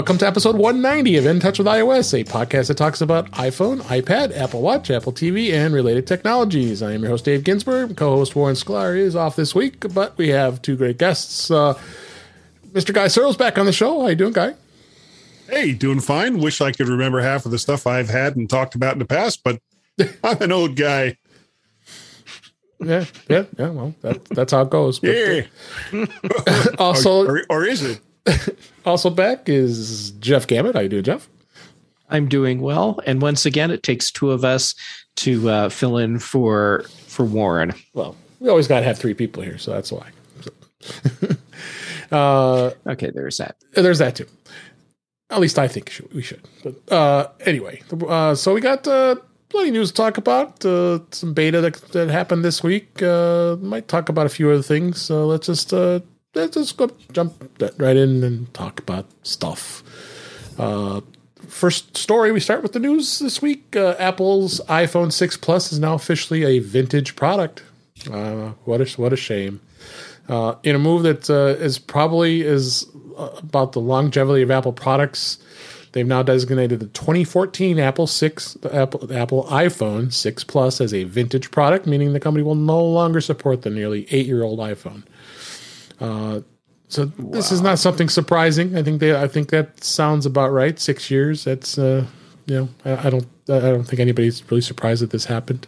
Welcome to episode 190 of In Touch with iOS, a podcast that talks about iPhone, iPad, Apple Watch, Apple TV, and related technologies. I am your host, Dave Ginsburg. Co host Warren Sklar is off this week, but we have two great guests. Uh, Mr. Guy Serle's back on the show. How you doing, Guy? Hey, doing fine. Wish I could remember half of the stuff I've had and talked about in the past, but I'm an old guy. Yeah, yeah, yeah. Well, that, that's how it goes. But, Yeah. also, Or, or is it? Also back is Jeff Gamet. How you doing, Jeff? I'm doing well, and once again, it takes two of us to uh, fill in for for Warren. Well, we always got to have three people here, so that's why. uh, Okay, there's that. there's that too. At least I think we should. But uh, anyway, uh, so we got uh, plenty of news to talk about. Uh, some beta that, that happened this week. Uh, might talk about a few other things. So let's just uh, let's just go jump right in and talk about stuff. Uh, first story, we start with the news this week. Uh, Apple's iPhone 6 Plus is now officially a vintage product. Uh, what a what a shame. Uh, in a move that uh, is probably is uh, about the longevity of Apple products. They've now designated the 2014 Apple 6 the Apple Apple iPhone 6 Plus as a vintage product, meaning the company will no longer support the nearly eight year old iPhone. Uh, so this is not something surprising. I think they I think that sounds about right. Six years. That's uh, you know I, I don't I don't think anybody's really surprised that this happened.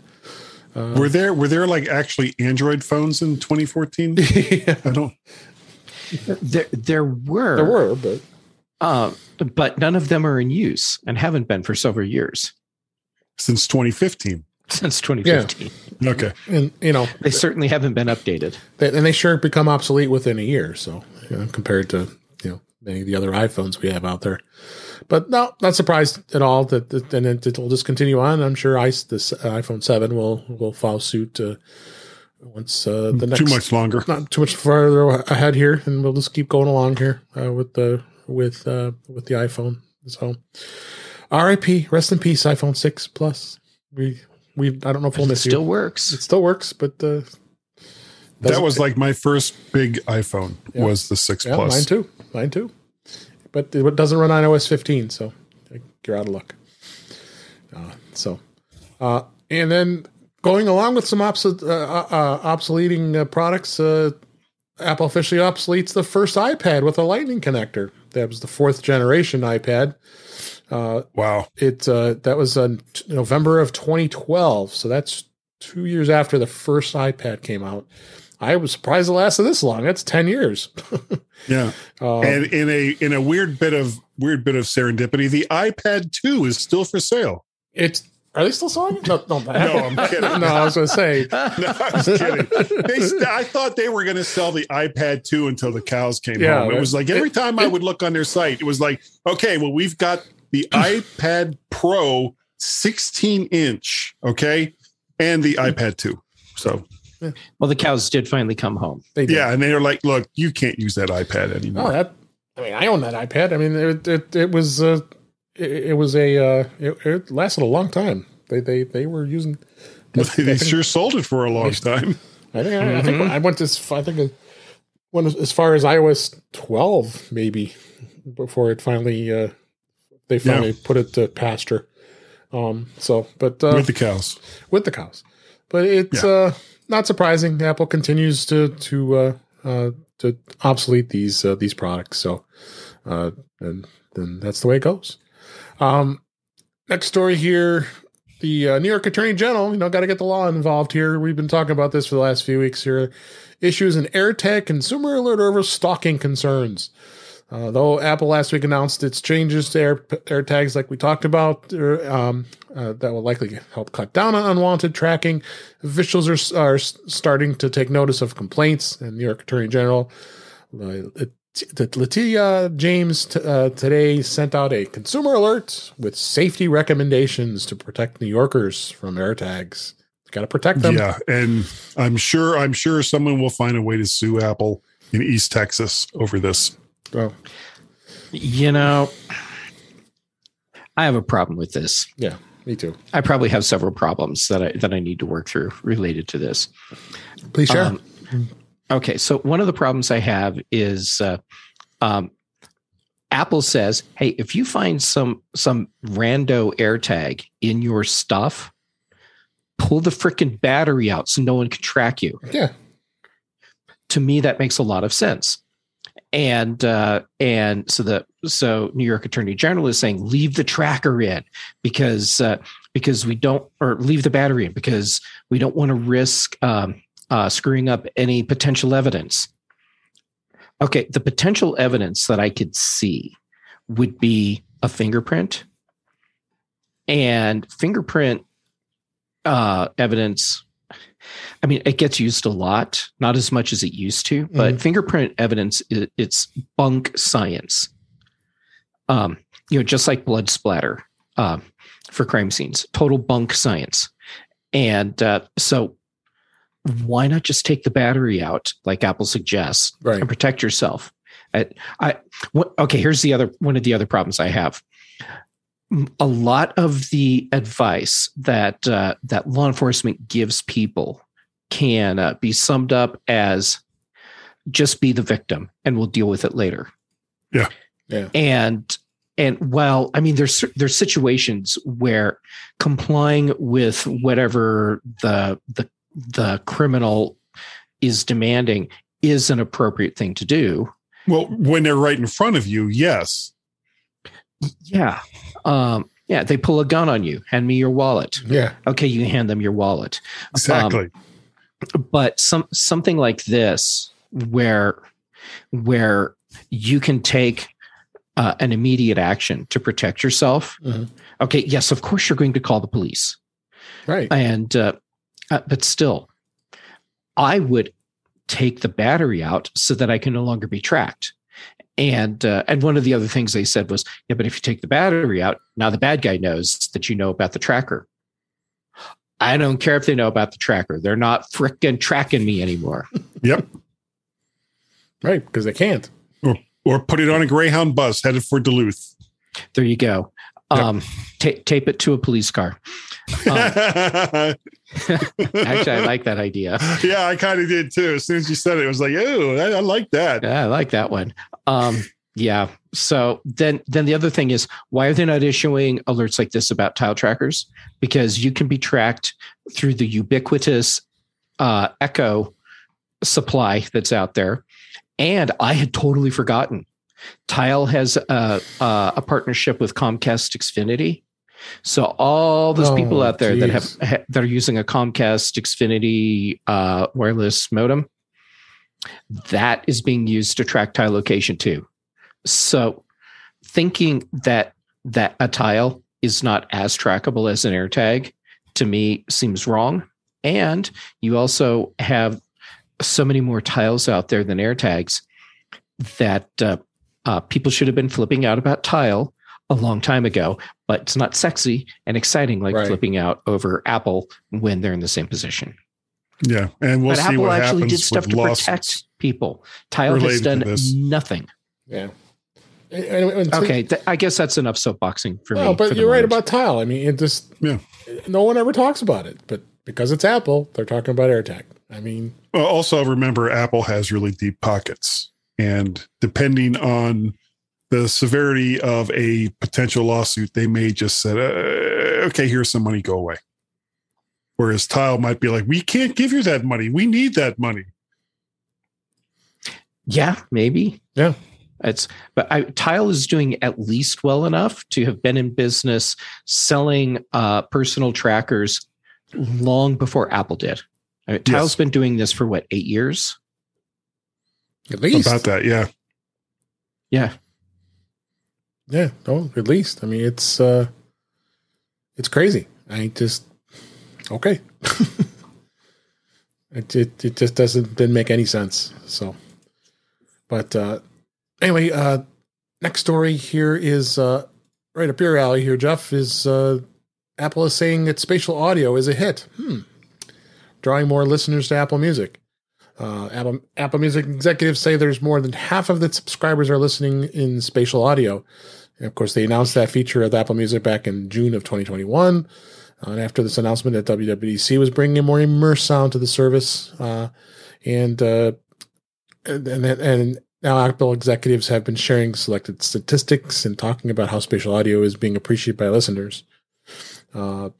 were there were there like actually Android phones in 2014? I don't. There, there were, There were, but uh, but none of them are in use and haven't been for several years Since 2015. since 2015. Okay. and you know They certainly haven't been updated. They, and they sure become obsolete within a year. So you know, compared to you know many of the other iPhones we have out there, but no, not surprised at all that, that and it, will just continue on. I'm sure ice this iPhone seven will will follow suit uh, once uh, the next Too much longer. not too much further ahead here, and we'll just keep going along here uh, with the with uh, with the iPhone. So, R.I.P. Rest in peace, iPhone six plus. We we I don't know if we'll It miss still you. works. It still works, but uh, That doesn't- was like my first big iPhone Yeah. was the 6 Yeah, Plus. mine too. Mine too. But it doesn't run on iOS 15, so you're out of luck. Uh, so, uh, and then going along with some obs- uh, uh, obsoleting uh, products, uh, Apple officially obsoletes the first iPad with a Lightning connector. That was the fourth generation iPad. Uh, Wow. it uh, that was in November of 2012, so that's two years after the first iPad came out. I was surprised it lasted this long. That's 10 years. Yeah. Uh, and in a in a weird bit of weird bit of serendipity, the iPad 2 is still for sale. It's are they still selling it? No, no, No, I'm kidding. no, I was going to say No, I was kidding. They, I thought they were going to sell the iPad 2 until the cows came Yeah, home. It was like every time I would look on their site, it was like, okay, well, we've got the iPad Pro 16 inch, okay, and the iPad 2. So, Well, the cows did finally come home. they did. yeah, and they were like, look, you can't use that iPad Oh, anymore. that. I mean, I own that iPad. I mean, it it, it was uh, it, it was a uh, it, it lasted a long time. They they they were using. they I think- sure sold it for a long time. I think I, think I went as I think I went as far as iOS 12 maybe before it finally uh, they finally put it to pasture. Um. So, but uh, with the cows. with the cows. But it's uh, not surprising. Apple continues to to uh, uh, to obsolete these uh, these products. So, uh, and then that's the way it goes. Um, next story here. The uh, New York Attorney General, you know, got to get the law involved here. We've been talking about this for the last few weeks here. Issues an AirTag consumer alert over stalking concerns. Uh, though Apple last week announced its changes to Air, AirTags, like we talked about, er, um, uh, that will likely help cut down on unwanted tracking. Officials are, are starting to take notice of complaints, and New York Attorney General uh, Letitia James t- uh, today sent out a consumer alert with safety recommendations to protect New Yorkers from AirTags. Got to protect them. Yeah, and I'm sure I'm sure someone will find a way to sue Apple in East Texas over this. Oh, You know, I have a problem with this. yeah, me too. I probably have several problems that I that I need to work through related to this. Please share. Um, okay, so one of the problems I have is uh, um, Apple says, "Hey, if you find some some rando AirTag in your stuff, pull the freaking battery out so no one can track you." Yeah. To me, that makes a lot of sense. And uh, and so the so New York Attorney General is saying leave the tracker in because uh, because we don't or leave the battery in because we don't want to risk um, uh, screwing up any potential evidence. Okay, the potential evidence that I could see would be a fingerprint, and fingerprint uh, evidence. I mean, it gets used a lot, not as much as it used to, but Mhm. fingerprint evidence it, it's bunk science. Um, you know, just like blood splatter uh, for crime scenes, total bunk science. And uh, so, why not just take the battery out, like Apple suggests, Right. and protect yourself? I, I what, okay. Here's the other one of the other problems I have. M- A lot of the advice that uh, that law enforcement gives people can uh, be summed up as just be the victim and we'll deal with it later. Yeah. Yeah. And and well, I mean, there's there's situations where complying with whatever the the the criminal is demanding is an appropriate thing to do. Well, when they're right in front of you, yes. Yeah. Um, yeah, they pull a gun on you. Hand me your wallet. Yeah. Okay, you hand them your wallet. Exactly. but some something like this where where you can take uh, an immediate action to protect yourself Mhm. okay yes of course you're going to call the police Right. and uh, uh, but still i would take the battery out so that i can no longer be tracked and uh, and one of the other things they said was yeah but if you take the battery out now the bad guy knows that you know about the tracker i don't care if they know about the tracker they're not frickin' tracking me anymore yep. Right. Because they can't. Or put it on a Greyhound bus headed for Duluth. there you go Yep. um ta- tape it to a police car actually i like that idea yeah, I kind of did too. As soon as you said it, it was like, oh, I, I like that. Yeah, I like that one. Um, yeah. So then, then the other thing is, why are they not issuing alerts like this about tile trackers? Because you can be tracked through the ubiquitous uh, Echo supply that's out there, and I had totally forgotten. Tile has a, a, a partnership with Comcast Xfinity. So all those people Oh, out there that have ha- that are using a Comcast Xfinity uh, wireless modem, that is being used to track tile location too. So thinking that that a tile is not as trackable as an AirTag to me seems wrong. And you also have so many more tiles out there than AirTags that uh, uh, people should have been flipping out about tile a long time ago, but it's not sexy and exciting like Right. flipping out over Apple when they're in the same position. Yeah. And we'll but see Apple what actually happens did stuff with to protect people. Tile has done nothing. Yeah. And- and- and- Okay, th- I guess that's enough soapboxing for me. No, but for you're right about tile. I mean, it just Yeah. no one ever talks about it, but because it's Apple, they're talking about AirTag. I mean, Well, also remember, Apple has really deep pockets, and depending on the severity of a potential lawsuit, they may just say, uh, "Okay, here's some money, go away." Whereas Tile might be like, "We can't give you that money. We need that money." Yeah, maybe. Yeah. It's but I, Tile is doing at least well enough to have been in business selling uh, personal trackers long before Apple did. I mean, Tile's Yes. been doing this for what eight years? at least About that, yeah. Yeah, Yeah, no, at least. I mean, it's uh it's crazy. I just okay. it, it it just doesn't didn't make any sense. So, but uh anyway, uh next story here is uh right up your alley here, Jeff. Is uh Apple is saying that spatial audio is a hit. Hmm. Drawing more listeners to Apple Music. Uh, Apple, Apple Music executives say there's more than half of the subscribers are listening in spatial audio. And of course, they announced that feature of Apple Music back in June of 2021. Uh, and after this announcement that WWDC was bringing a more immersed sound to the service, uh, and, uh, and and and now Apple executives have been sharing selected statistics and talking about how spatial audio is being appreciated by listeners. Uh,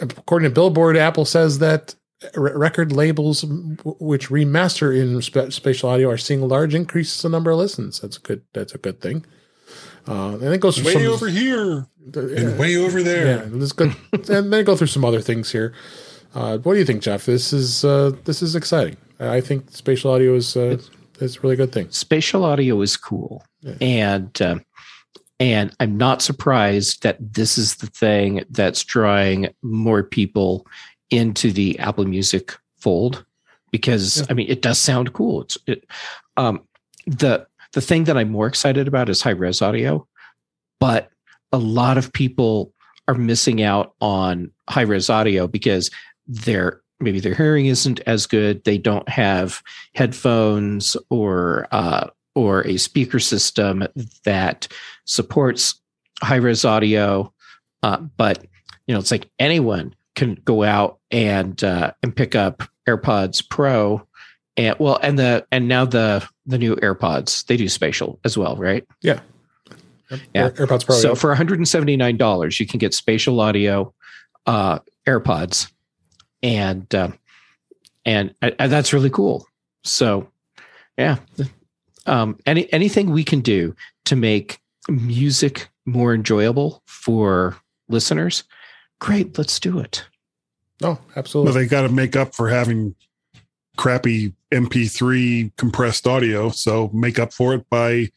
according to Billboard, Apple says that record labels which remaster in sp- spatial audio are seeing large increases in the number of listens. That's a good. That's a good thing. Uh, and it goes way some, over here and way over there. Yeah, this good. and then go through some other things here. Uh, what do you think, Jeff? This is uh, this is exciting. I think spatial audio is uh, is a really good thing. Spatial audio is cool, yeah. and uh, and I'm not surprised that this is the thing that's drawing more people into the Apple Music fold because yeah. I mean it does sound cool. It's it, um, the the thing that I'm more excited about is high res audio, but a lot of people are missing out on high res audio because their maybe their hearing isn't as good. They don't have headphones or uh, or a speaker system that supports high res audio. Uh, but you know, it's like anyone can go out and uh, and pick up AirPods Pro, and well, and the and now the the new AirPods they do spatial as well, right? Yeah, yeah. AirPods Pro. So yeah. for one hundred and seventy nine dollars, you can get spatial audio uh, AirPods, and uh, and, and that's really cool. So, yeah, um, any anything we can do to make music more enjoyable for listeners Great, let's do it. Oh, absolutely. Well, they got to make up for having crappy MP3 compressed audio. So make up for it by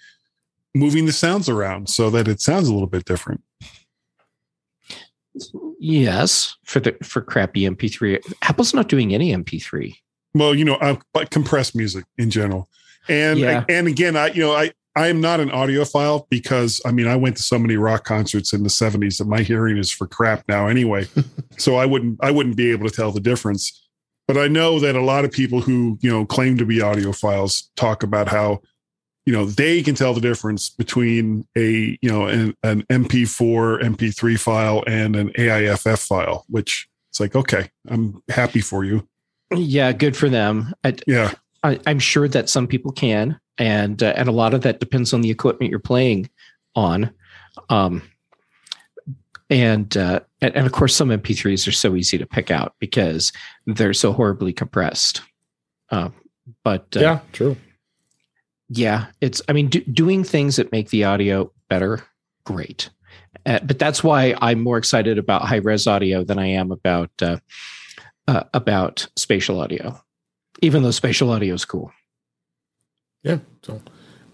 moving the sounds around so that it sounds a little bit different. Yes, for the for crappy MP3. Apple's not doing any MP3. Well, you know, uh, but compressed music in general. And yeah. and again, I you know, I I am not an audiophile because I mean I went to so many rock concerts in the 70s that my hearing is for crap now anyway. so I wouldn't I wouldn't be able to tell the difference. But I know that a lot of people who, you know, claim to be audiophiles talk about how, you know, they can tell the difference between a, you know, an, an MP4, MP3 file and an AIFF file, which it's like, okay, I'm happy for you. Yeah, good for them. I, yeah. I, I'm sure that some people can and uh, and a lot of that depends on the equipment you're playing on. Um, and, uh, and and of course, some MP3s are so easy to pick out because they're so horribly compressed. Uh, but uh, yeah, true. Yeah, it's. I mean, do, doing things that make the audio better, great. Uh, but that's why I'm more excited about high res audio than I am about uh, uh, about spatial audio, even though spatial audio is cool yeah, so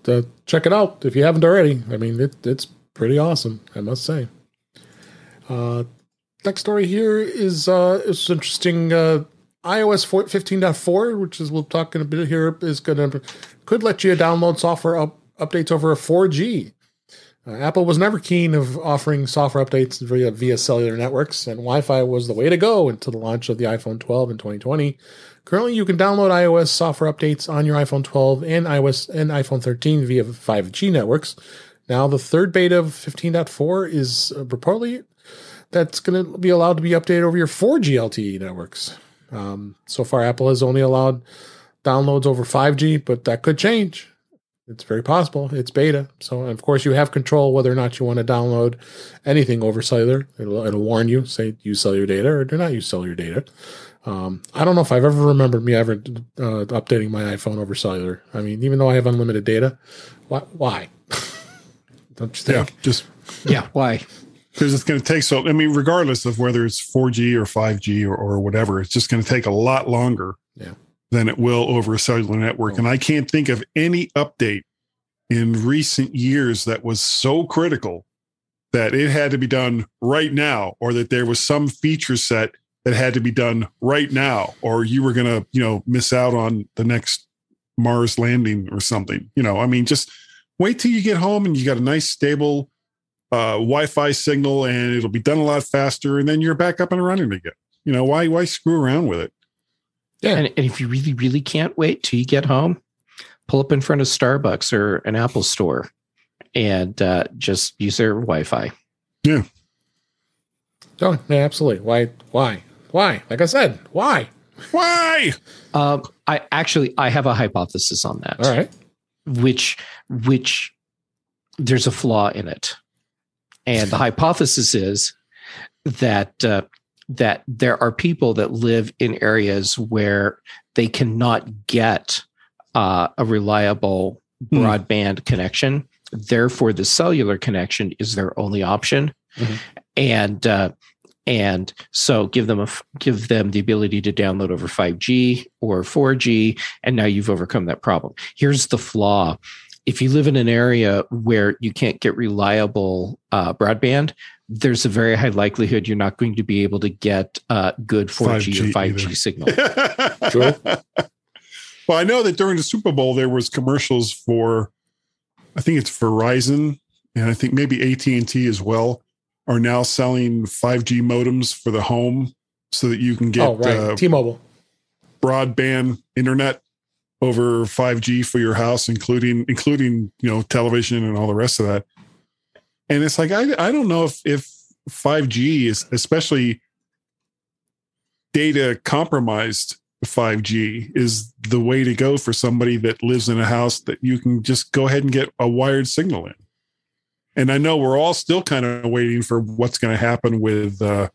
to check it out if you haven't already. I mean, it, it's pretty awesome, I must say. Uh, next story here is uh, it's interesting. Uh, iOS 15.4, which is we'll talk in a bit here, is gonna could let you download software up, updates over a 4G. Uh, Apple was never keen of offering software updates via, via cellular networks, and Wi-Fi was the way to go until the launch of the iPhone 12 in 2020, Currently, you can download iOS software updates on your iPhone 12 and iOS and iPhone 13 via 5G networks. Now, the third beta of 15.4 is uh, reportedly that's going to be allowed to be updated over your 4G LTE networks. Um, so far, Apple has only allowed downloads over 5G, but that could change. It's very possible. It's beta. So, of course, you have control whether or not you want to download anything over cellular. It'll, it'll warn you, say, use cellular data or do not use cellular data. Um, I don't know if I've ever remembered me ever uh, updating my iPhone over cellular. I mean, even though I have unlimited data, why? why? don't you think? Yeah, just yeah, why? Because it's going to take so. I mean, regardless of whether it's 4G or 5G or, or whatever, it's just going to take a lot longer. Yeah. Than it will over a cellular network, oh. and I can't think of any update in recent years that was so critical that it had to be done right now, or that there was some feature set that had to be done right now, or you were going to, you know, miss out on the next Mars landing or something. You know, I mean, just wait till you get home and you got a nice stable uh, Wi-Fi signal, and it'll be done a lot faster, and then you're back up and running again. You know, why why screw around with it? Yeah, and, and if you really really can't wait till you get home, pull up in front of Starbucks or an Apple store, and uh, just use their Wi-Fi. Yeah. Oh, yeah, absolutely. Why? Why? Why? Like I said, why? Why? Um, I actually I have a hypothesis on that. All right. which which there's a flaw in it, and the hypothesis is that uh, that there are people that live in areas where they cannot get uh, a reliable Hmm. broadband connection. Therefore, the cellular connection is their only option, Mhm. and uh, and so give them a give them the ability to download over 5G or 4G, and now you've overcome that problem. Here's the flaw: if you live in an area where you can't get reliable uh, broadband, there's a very high likelihood you're not going to be able to get uh, good 4G, or 5G 5G either. signal. True. well, I know that during the Super Bowl there was commercials for, I think it's Verizon, and I think maybe AT and T as well, are now selling 5G modems for the home, so that you can get oh, right. uh, T-Mobile. broadband internet over 5G for your house, including including you know television and all the rest of that. And it's like I I don't know if if 5G is especially data compromised 5G is the way to go for somebody that lives in a house that you can just go ahead and get a wired signal in. And I know we're all still kind of waiting for what's going to happen with uh,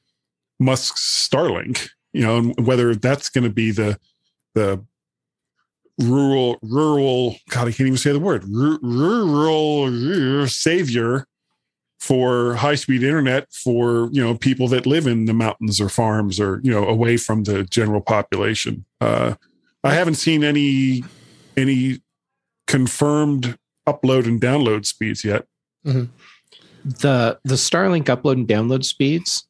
Musk's Starlink, you know, and whether that's going to be the the rural rural God, I can't even say the word Ru- rural savior for high speed internet for you know people that live in the mountains or farms or you know away from the general population. Uh, I haven't seen any any confirmed upload and download speeds yet. The the Starlink upload and download speeds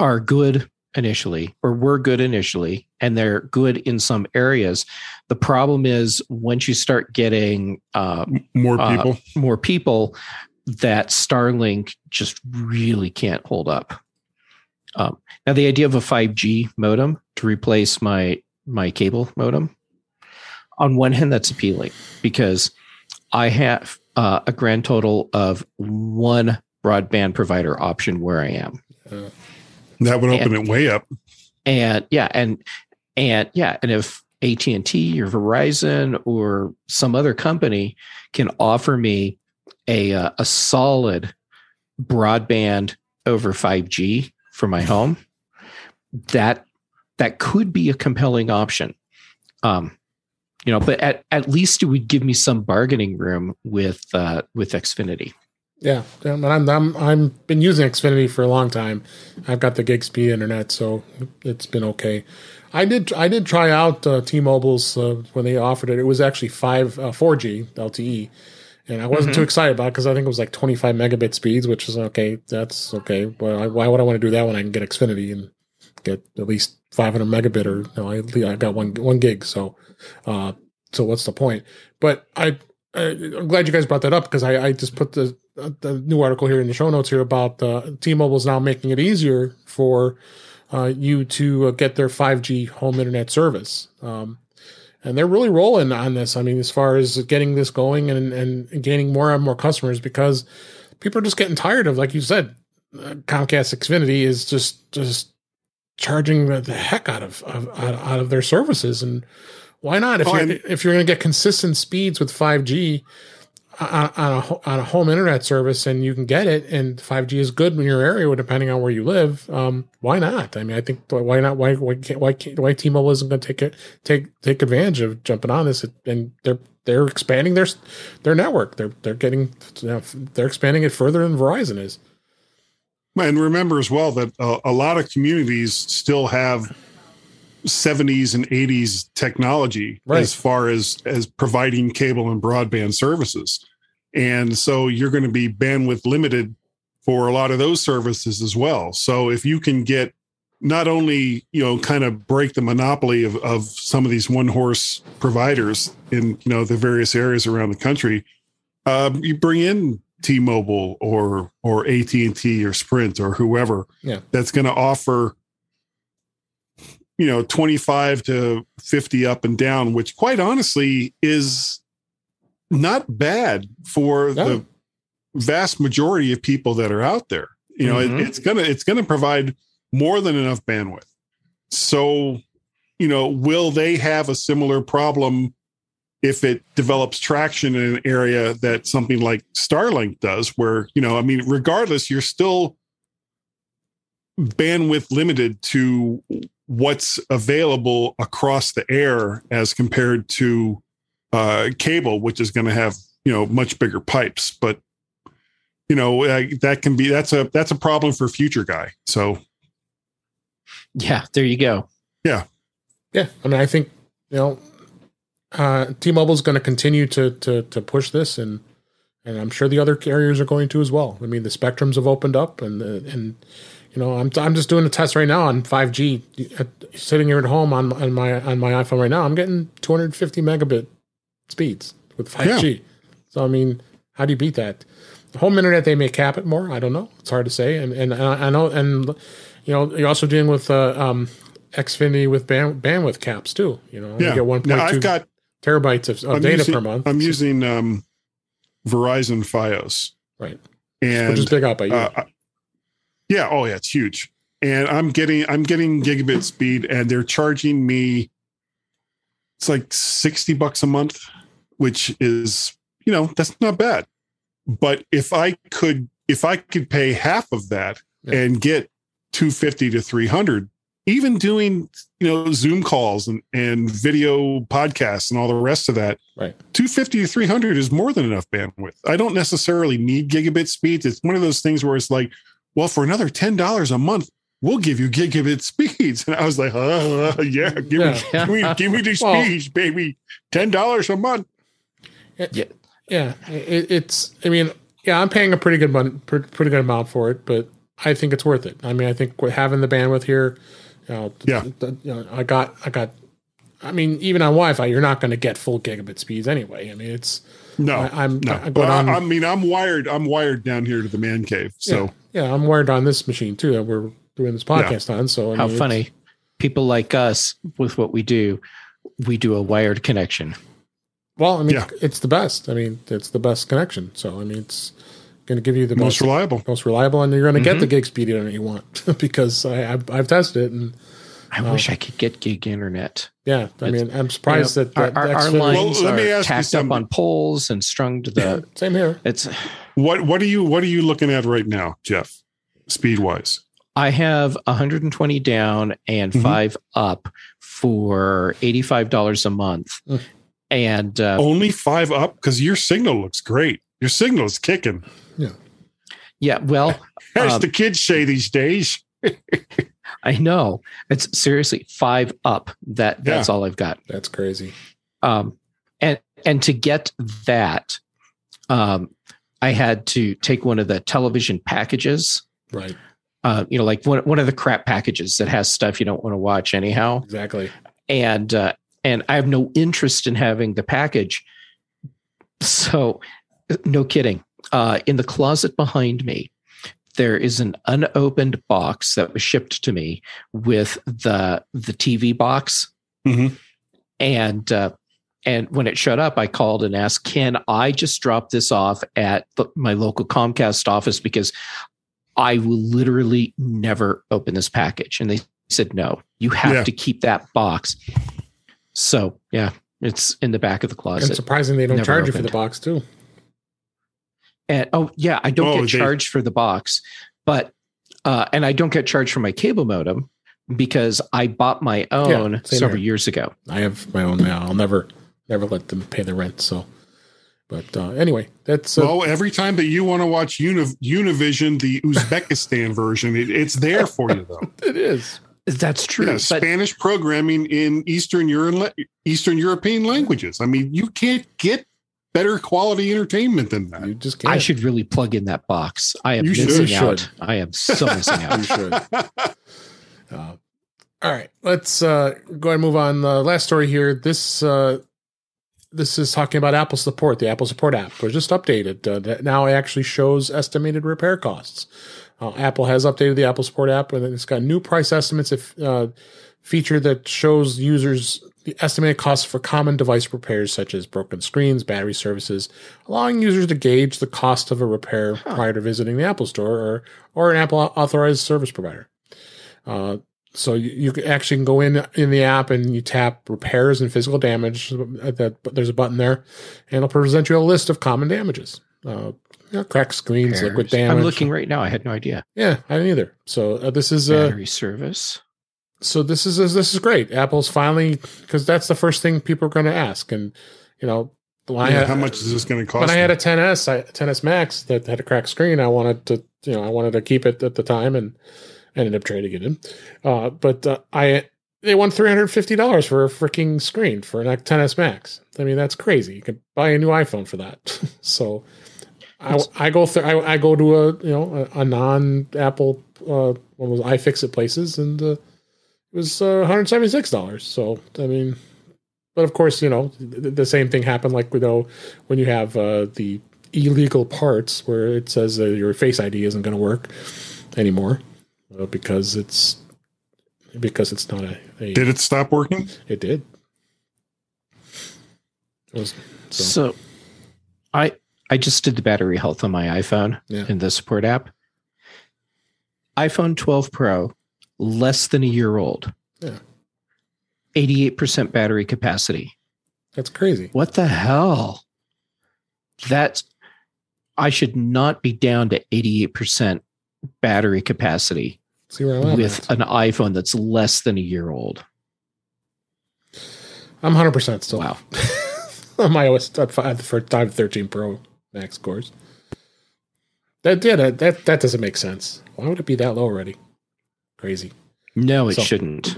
are good initially or were good initially and they're good in some areas. The problem is once you start getting uh, More Uh, people. more people that starlink just really can't hold up. Um, now the idea of a 5g modem to replace my my cable modem on one hand that's appealing because i have uh, a grand total of one broadband provider option where i am. That would open it way up. and yeah and and yeah and if AT&T or Verizon or some other company can offer me a uh, a solid broadband over 5G for my home that that could be a compelling option. Um you know but at, at least it would give me some bargaining room with uh with Xfinity Yeah, and I'm I'm I'm been using Xfinity for a long time. I've got the gig speed internet, so it's been okay. I did I did try out uh, T-Mobile's uh, when they offered it. It was actually five uh, 4G LTE, and I wasn't too excited about it because I think it was like 25 megabit speeds, which is okay. That's okay. But I, why would I want to do that when I can get Xfinity and get at least 500 megabit or no? I I got one one gig, so uh, so what's the point? But I I- I'm glad you guys brought that up because I, I just put the the new article here in the show notes here about uh, T-Mobile's now making it easier for uh, you to uh, get their 5G home internet service, um, and they're really rolling on this. I mean, as far as getting this going and and gaining more and more customers because people are just getting tired of, like you said, uh, Comcast Xfinity is just just charging the, the heck out of, of out, of their services. And why not? If Oh, you're if you're going to get consistent speeds with 5G on, on a on a home internet service and you can get it and 5G is good in your area depending on where you live um why not? I mean I think why not? Why why can't why can't, why T-Mobile isn't going to take it take take advantage of jumping on this and they're they're expanding their their network. They're they're getting they're expanding it further than Verizon is And remember as well that uh, a lot of communities still have 70s and 80s technology Right. as far as as providing cable and broadband services. And so you're going to be bandwidth limited for a lot of those services as well. So if you can get not only, you know, kind of break the monopoly of, of some of these one horse providers in, you know, the various areas around the country, um, you bring in T-Mobile or or AT&T or Sprint or whoever Yeah. that's going to offer you know 25 to 50 up and down which quite honestly is not bad for No. the vast majority of people that are out there you know Mhm. it, it's going to it's going to provide more than enough bandwidth so you know will they have a similar problem if it develops traction in an area that something like Starlink does, where, you know, I mean, regardless, you're still bandwidth limited to what's available across the air as compared to uh, cable, which is going to have, you know, much bigger pipes. But, you know, uh, that can be, that's a, that's a problem for future guy. So, Yeah, there you go. Yeah, Yeah. I mean, I think you know, uh, T-Mobile is going to continue to to to push this, and and I'm sure the other carriers are going to as well. I mean, the spectrums have opened up, and and you know, I'm I'm just doing a test right now on 5G, uh, sitting here at home on on my on my iPhone right now. I'm getting 250 megabit speeds with 5G. So I mean, how do you beat that? The home internet they may cap it more. I don't know. It's hard to say. And and I I know and you know you're also dealing with uh, um, Xfinity with band, bandwidth caps too. You know, yeah. you get 1.2 Now, I've got, terabytes of, of data using, per month. I'm using um, Verizon Fios. right, And which is big out by you. uh, yeah, oh yeah, it's huge. And I'm getting I'm getting gigabit speed, and they're charging me it's like 60 bucks a month, which is, you know, that's not bad. But if I could if I could pay half of that Yeah. and get 250 to 300, even doing, you know, Zoom calls and, and video podcasts and all the rest of that, Right. 250 to 300 is more than enough bandwidth. I don't necessarily need gigabit speeds. It's one of those things where it's like, well, for another $10 a month, we'll give you gigabit speeds. And I was like, uh, yeah, give, Yeah. Me, give me, give me the Well- speeds, baby. $10 a month. yeah, it, it's. I mean, yeah, I'm paying a pretty good mon- pre- pretty good amount for it, but I think it's worth it. I mean, I think having the bandwidth here, you know, th- Yeah. th- you know, I got, I got. I mean, even on Wi-Fi, you're not going to get full gigabit speeds anyway. I mean, it's No, I, I'm no. I, But on, I, I mean, I'm wired. I'm wired down here to the man cave. So yeah, I'm wired on this machine too that we're doing this podcast on. So I How mean, funny. People like us with what we do, we do a wired connection. Well, I mean, Yeah. it's the best. I mean, it's the best connection. So I mean, it's going to give you the most most reliable. most reliable, and you're going to Mhm. get the gig speed internet you want because I, I've, I've tested it, and I wish I could get gig internet. yeah, I mean, I'm surprised You know, that, that our, the our, our Xfinity- lines Well, let me are ask you tacked up something. on poles and strung to the. Same here. It's. What What are you What are you looking at right now, Jeff? Speed wise. I have 120 down and Mhm. five up for $85 a month. Mm. And uh, Only five up because your signal looks great. Your signal is kicking. yeah, Yeah. well, As Um, the kids say these days. I know it's seriously five up. That that's all I've got. That's crazy. Um, and and to get that, um, I had to take one of the television packages. Right. Uh, you know, like one one of the crap packages that has stuff you don't want to watch anyhow. Exactly. and uh, and I have no interest in having the package. So, no kidding. Uh, in the closet behind me, there is an unopened box that was shipped to me with the the TV box, Mhm. and uh, and when it showed up, I called and asked, "Can I just drop this off at the, my local Comcast office because I will literally never open this package?" And they said, "No, you have Yeah. to keep that box." So yeah, it's in the back of the closet. And closet. surprising they don't Never charge you for the box too. And oh yeah, I don't Oh, get they- charged for the box, but uh, and I don't get charged for my cable modem because I bought my own same several here. years ago. I have my own now. I'll never never let them pay the rent. So, but uh, anyway, that's uh, well, every time that you want to watch Uni- Univision, the Uzbekistan version, it, it's there for you though. it is. That's true. Yeah, but Spanish programming in Eastern Euro- Eastern European languages. I mean, you can't get better quality entertainment than that. You just can't. I should really plug in that box. I am You missing You out. should. I am so missing You out. should. Uh, all right, let's uh, go ahead and move on. Uh, last story here. This uh, this is talking about Apple support. The Apple Support app was just updated. Uh, that now it actually shows estimated repair costs. Uh, Apple has updated the Apple Support app, and it's got new price estimates. If uh, feature that shows users the estimated costs for common device repairs such as broken screens, battery services, allowing users to gauge the cost of a repair prior to visiting the Apple Store or or an Apple authorized service provider. Uh, so you, you can go in in the app and you tap repairs and physical damage. That there's a button there, and it'll present you a list of common damages. Uh, you know, cracked screens, liquid damage. I'm looking right now. I had no idea. Yeah, I didn't either. So uh, this is uh, Battery service. So this is this is great. Apple's finally because that's the first thing people are going to ask, and you know, Yeah, had, how much is this going to cost? when I had a 10s, I, 10s Max that had a cracked screen, I wanted to you know I wanted to keep it at the time and ended up trading it in. Uh, but uh, I they won three hundred fifty dollars for a freaking screen for an 10s Max. I mean that's crazy. You could buy a new iPhone for that. so. I, I go through. I, I go to a you know a, a non Apple uh, one was iFixit places and uh, was uh, one hundred seventy six dollars. So I mean, but of course you know the, the same thing happened like you know when you have uh, the illegal parts where it says uh, your Face ID isn't going to work anymore uh, because it's because it's not a, a Did it stop working? it did. It was so, So, I I just did the battery health on my iPhone Yeah. in the support app. iPhone 12 Pro, less than a year old. Yeah. 88% battery capacity. that's crazy. What the hell? That's I should not be down to 88% battery capacity See where I'm at. with an iPhone that's less than a year old. I'm 100 percent still. Wow. on my OS at five for five thirteen Pro Max scores. That yeah, that, that that doesn't make sense. Why would it be that low already? Crazy. No, it So- shouldn't.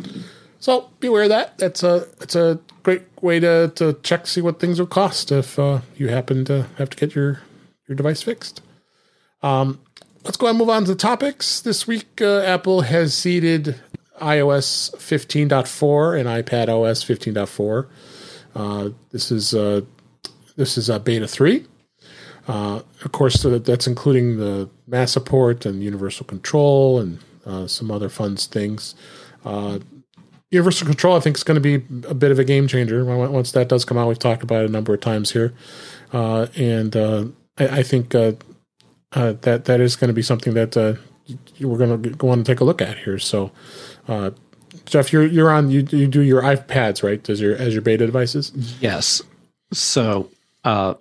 So beware of that. That's a it's a great way to to check see what things will cost if uh, you happen to have to get your your device fixed. Um, let's go ahead and move on to the topics. This week, uh, Apple has seeded iOS 15.4 and iPad OS 15.4. Uh, this is uh, this is uh, beta three. Uh, of course, that's including the mask support and universal control and uh, some other fun things. Uh, universal control, I think, is going to be a bit of a game changer once that does come out. We've talked about it a number of times here, uh, and uh, I, I think uh, uh, that that is going to be something that uh, we're going to go on and take a look at here. So, uh, Jeff, you're you're on you you do your iPads right as your as your beta devices. Yes. So uh,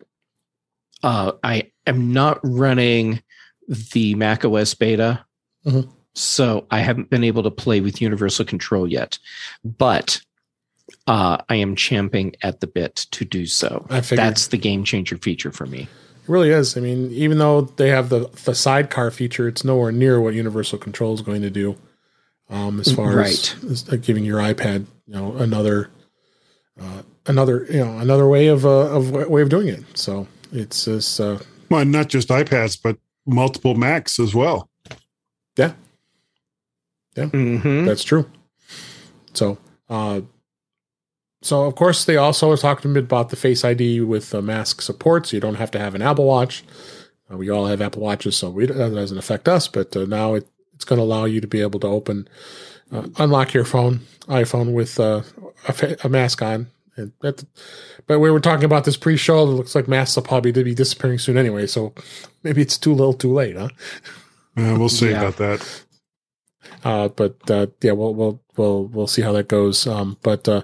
uh, I am not running the Mac OS beta. Mhm. So I haven't been able to play with Universal Control yet, but uh, I am champing at the bit to do so. I That's the game changer feature for me. It really is. I mean, even though they have the the sidecar feature, it's nowhere near what Universal Control is going to do. Um, as far Right. as, as giving your iPad, you know, another uh, another you know another way of uh, of way of doing it. So it's just uh, Well, not just iPads, but multiple Macs as well. Mm-hmm. That's true. So, uh, so of course they also was talking a bit about the Face ID with uh, mask support, so you don't have to have an Apple Watch. Uh, we all have Apple Watches, so we, that doesn't affect us. But uh, now it, it's going to allow you to be able to open, uh, unlock your phone, iPhone with uh, a, fa- a mask on. And that, but we were talking about this pre-show. It looks like masks will probably be disappearing soon anyway. So maybe it's too little, too late, huh? Uh, we'll see Yeah. about that. Uh, but uh, yeah, we'll we'll we'll we'll see how that goes. Um, but uh,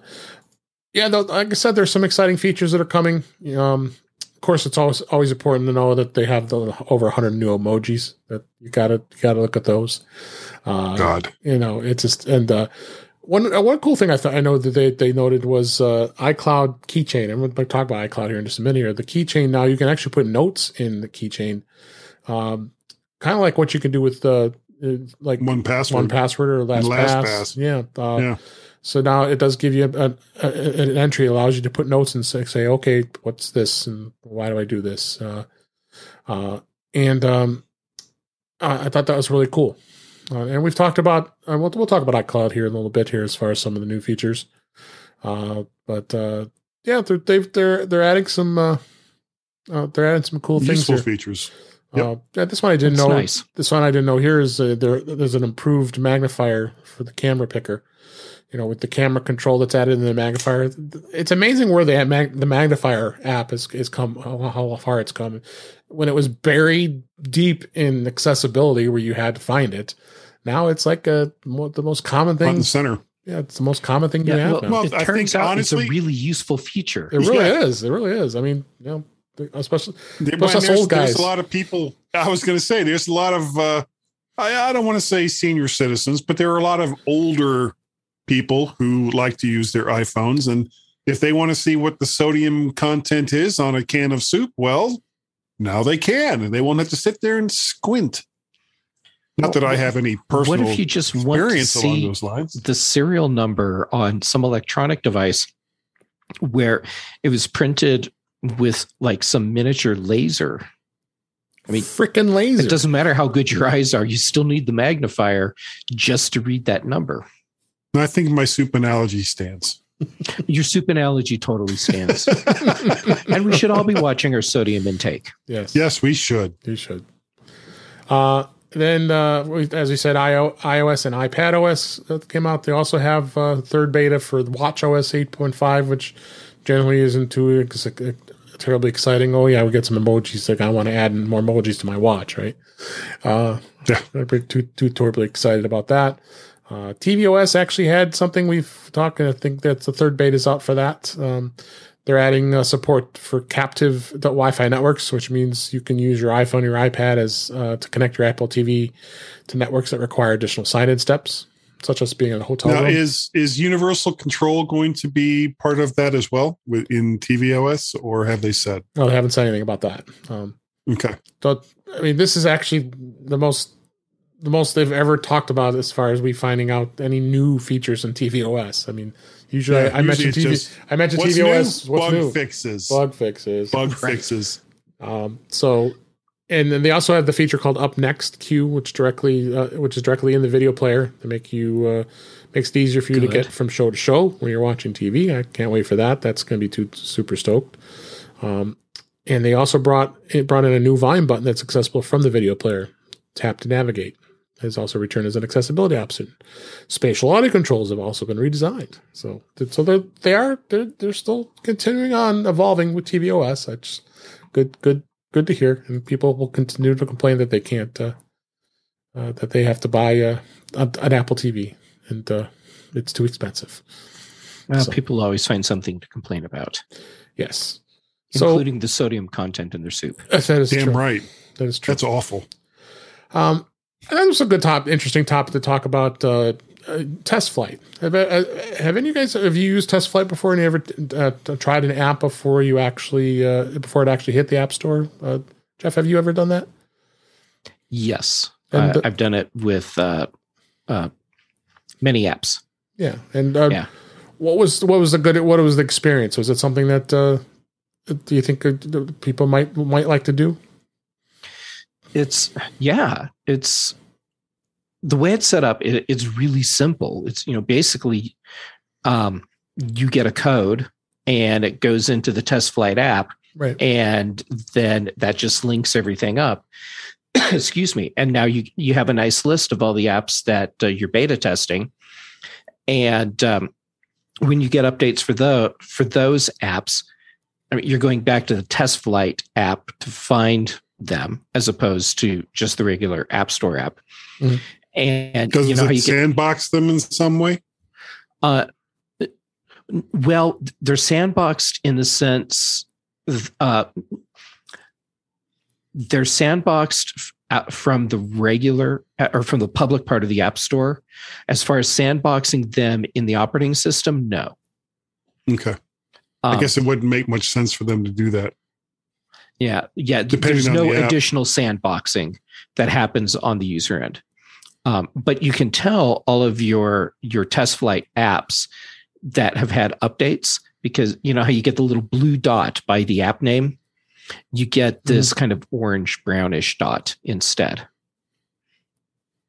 yeah, though, like I said, there's some exciting features that are coming. Um, of course, it's always always important to know that they have the over 100 new emojis. That you gotta you gotta look at those. Uh, God. you know, it's just and uh, one uh, one cool thing I thought I know that they they noted was uh, iCloud keychain. I'm going to talk about iCloud here in just a minute. Here, the keychain now you can actually put notes in the keychain, um, kind of like what you can do with the uh, like One password. one password or last, LastPass. pass. Yeah. Uh, Yeah. So now it does give you a, a, an entry, allows you to put notes and say, say, okay, what's this and why do I do this? Uh, uh, and um, I, I thought that was really cool. Uh, and we've talked about, uh, we'll, we'll talk about iCloud here in a little bit here as far as some of the new features. Uh, but uh, yeah, they're, they've, they're they're adding some uh, uh, they're adding some cool things Useful here. Features. Uh, yeah, this one I didn't That's know. nice. This one I didn't know. Here is uh, there. There's an improved magnifier for the camera picker. You know, with the camera control that's added in the magnifier. It's amazing where the mag- the magnifier app is is come how, how far it's come. When it was buried deep in accessibility, where you had to find it, now it's like a the most common Front thing. and center. Yeah, it's the most common thing you Yeah, have well, now. Well, it I turns think, out honestly- it's a really useful feature. it really yeah. is. It really is. I mean, you know, especially There- Plus us there's, old there's a lot of people. I was going to say there's a lot of. Uh, I, I don't want to say senior citizens, but there are a lot of older people who like to use their iPhones, and if they want to see what the sodium content is on a can of soup, well, now they can, and they won't have to sit there and squint. Not that I have any personal what if you just want to experience see the serial number on some electronic device where it was printed with like some miniature laser? I mean, freaking laser. It doesn't matter how good your eyes are, you still need the magnifier just to read that number. I think my soup analogy stands. Your soup analogy totally stands. and we should all be watching our sodium intake. yes. Yes, we should. We should. Uh, then, uh, as we said, IO, iOS and iPad OS uh, came out. They also have uh, third beta for the Watch OS 8.5, which generally isn't too ex- terribly exciting. Oh, yeah, we get some emojis. Like, I want to add more emojis to my watch, right? Uh, Yeah. I'm not too, too terribly excited about that. Uh, tvOS actually had something we've talked. I think that's the third beta is out for that. Um, they're adding uh, support for captive Wi-Fi networks, which means you can use your iPhone, your iPad as uh, to connect your Apple TV to networks that require additional sign-in steps, such as being in a hotel Now, room. is is Universal Control going to be part of that as well in tvOS, or have they said? no, they haven't said anything about that. Um, Okay, so, I mean, this is actually the most the most they've ever talked about as far as we finding out any new features in tvOS. I mean, usually Yeah, I, I mentioned TV, just, I mentioned what's tvOS. new? What's Bug new? fixes. Bug fixes. Bug Right. fixes. Um, so, and then they also have the feature called Up Next Queue, which directly, uh, which is directly in the video player to make you uh, makes it easier for you to get from show to show when you're watching TV. I can't wait for that. That's going to be too super stoked. Um, and they also brought it brought in a new volume button that's accessible from the video player. Tap to navigate has also returned as an accessibility option. Spatial audio controls have also been redesigned. So, so they're, they are they're, they're still continuing on evolving with tvOS. That's good, good, good to hear. And people will continue to complain that they can't, uh, uh, that they have to buy uh, a, an Apple TV and uh, it's too expensive. Uh, So- People always find something to complain about, Yes. So including the sodium content in their soup. that is Damn true. right. That is true. That's awful. Um, and that was a good top, interesting topic to talk about. Uh, uh, test flight. Have, uh, have any of you guys have you used test flight before? And you ever uh, tried an app before you actually uh, before it actually hit the app store? Uh, Jeff, have you ever done that? Yes. Uh, the- I've done it with uh, uh, many apps. Yeah. And uh, Yeah. what was what was the good? What was the experience? Was it something that uh, do you think uh, people might might like to do? It's yeah, it's the way it's set up. It, it's really simple. It's you know basically, um, you get a code and it goes into the test flight app, Right. and then that just links everything up. Excuse me. And now you you have a nice list of all the apps that uh, you're beta testing, and um, when you get updates for the for those apps, I mean, you're going back to the test flight app to find them as opposed to just the regular app store app. Mhm. And Does you know how it you get sandbox them in some way? uh, well, they're sandboxed in the sense uh, they're sandboxed from the regular uh, or from the public part of the app store. As far as sandboxing them in the operating system, no. Okay. I Um, guess it wouldn't make much sense for them to do that. Yeah, yeah. Depending there's no the additional sandboxing that happens on the user end, um, but you can tell all of your your test flight apps that have had updates because you know how you get the little blue dot by the app name, you get this Mm-hmm. kind of orange brownish dot instead.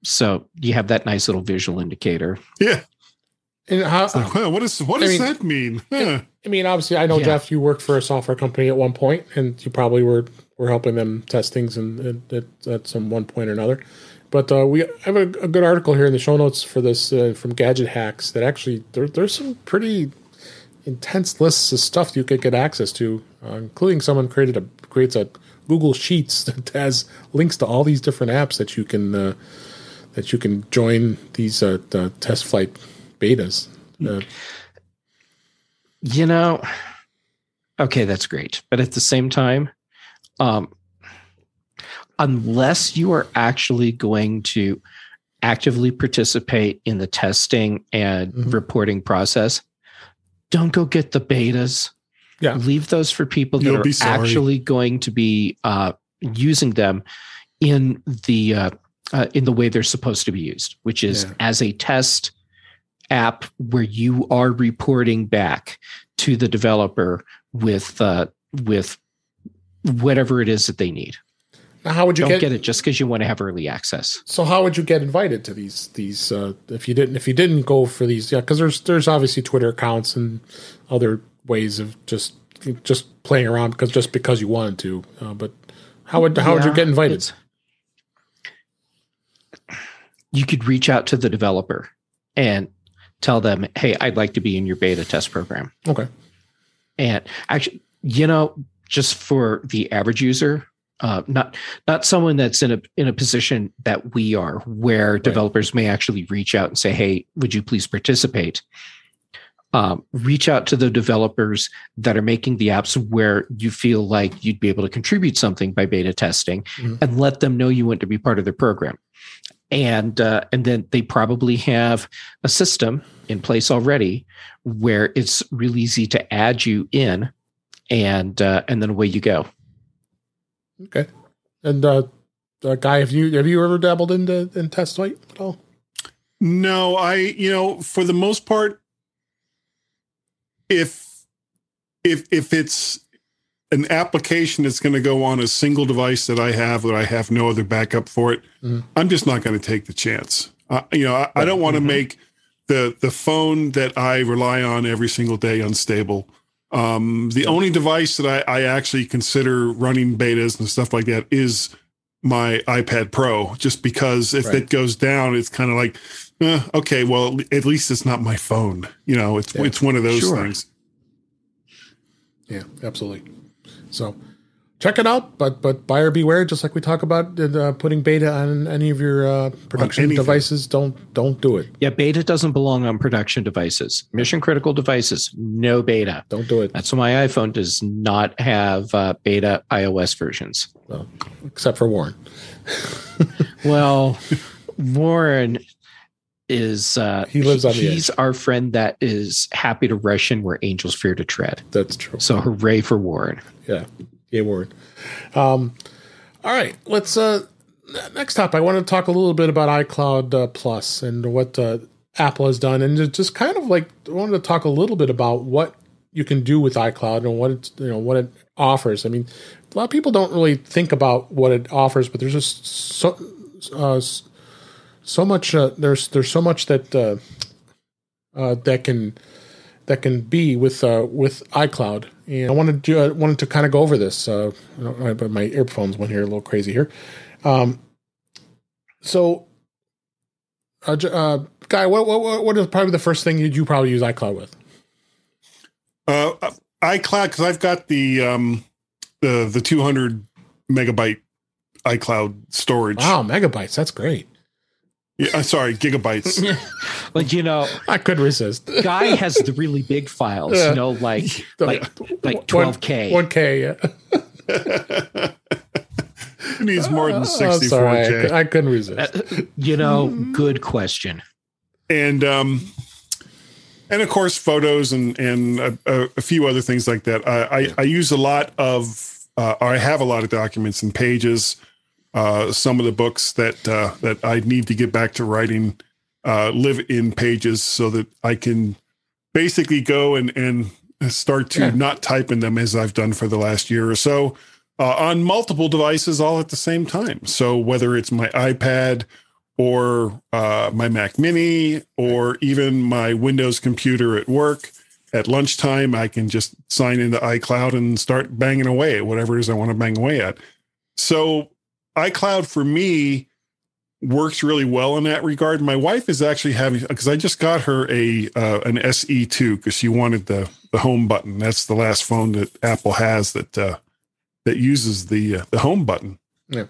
So you have that nice little visual indicator. Yeah. And how, It's like, well, what is what I does mean- that mean? Huh. I mean, obviously, I know Yeah. Jeff. You worked for a software company at one point, and you probably were were helping them test things and, and at, at some one point or another. But uh, we have a, a good article here in the show notes for this uh, from Gadget Hacks that actually there, there's some pretty intense lists of stuff you could get access to, uh, including someone created a creates a Google Sheets that has links to all these different apps that you can uh, that you can join these uh, the test flight betas. Uh, You know, okay, that's great. But at the same time, um, unless you are actually going to actively participate in the testing and Mhm. reporting process, don't go get the betas. Yeah. Leave those for people that You'll are actually going to be uh, using them in the uh, uh, in the way they're supposed to be used, which is Yeah. as a test app where you are reporting back to the developer with uh, with whatever it is that they need. Now how would you Don't get, get, it just because you want to have early access. So how would you get invited to these these uh, if you didn't if you didn't go for these? Yeah, because there's there's obviously Twitter accounts and other ways of just just playing around because just because you wanted to. Uh, but how would how would you get invited? You could reach out to the developer and tell them, "Hey, I'd like to be in your beta test program." Okay, And actually, you know, just for the average user, uh, not not someone that's in a in a position that we are, where developers may actually reach out and say, "Hey, would you please participate?" Um, reach out to the developers that are making the apps where you feel like you'd be able to contribute something by beta testing, Mhm. and let them know you want to be part of their program. And uh, and then they probably have a system in place already where it's real easy to add you in, and uh, and then away you go. Okay. And uh, uh, guy, have you have you ever dabbled into in test flight at all? No, I you know for the most part, if if if it's an application that's going to go on a single device that I have that I have no other backup for it, Mhm. I'm just not going to take the chance. Uh, you know, I, I don't want to Mhm. make the the phone that I rely on every single day unstable. Um, the only device that I, I actually consider running betas and stuff like that is my iPad Pro, just because if Right. it goes down, it's kind of like, eh, okay, well, at least it's not my phone. You know, it's Yeah. it's one of those Sure. things. Yeah, absolutely. So check it out, but but buyer beware. Just like we talk about uh, putting beta on any of your uh, production devices, don't don't do it. Yeah, beta doesn't belong on production devices, mission critical devices. No beta. Don't do it. That's why my iPhone does not have uh, beta iOS versions. Well, except for Warren. Well, Warren is uh, He lives on the he's our friend that is happy to rush in where angels fear to tread. That's true. So hooray for Warren. Yeah, Warren. Um, all right, let's. Uh, next topic, I want to talk a little bit about iCloud uh, Plus and what uh, Apple has done, and just kind of like I wanted to talk a little bit about what you can do with iCloud and what it you know what it offers. I mean, a lot of people don't really think about what it offers, but there's just so uh, so much. Uh, there's there's so much that uh, uh, that can that can be with uh, with iCloud. And I wanted to uh, wanted to kind of go over this. Uh, I but my earphones went here a little crazy here. Um, so, uh, uh, guy, what, what what- what is probably the first thing you you probably use iCloud with? Uh, iCloud because I've got the um the the 200 megabyte iCloud storage. Wow, megabytes. That's great. Yeah, uh, sorry, gigabytes. Like you know, I couldn't resist. guy has the really big files. Yeah. You know, like like like 12k. One K. Yeah. It needs more than Oh, 64K. sorry, I, couldn't resist. Uh, you know, good question. and um and of course photos and and a, a, a few other things like that i i, I use a lot of uh, or i have a lot of documents and pages uh some of the books that uh that i need to get back to writing uh live in pages so that i can basically go and and start to Yeah. not type in them as i've done for the last year or so uh, on multiple devices all at the same time so whether it's my ipad or uh, my Mac Mini, or even my Windows computer at work. At lunchtime, I can just sign into iCloud and start banging away at whatever it is I want to bang away at. So, iCloud for me works really well in that regard. My wife is actually having because I just got her a uh, an SE2 because she wanted the the home button. That's the last phone that Apple has that uh, that uses the uh, the home button. Yeah.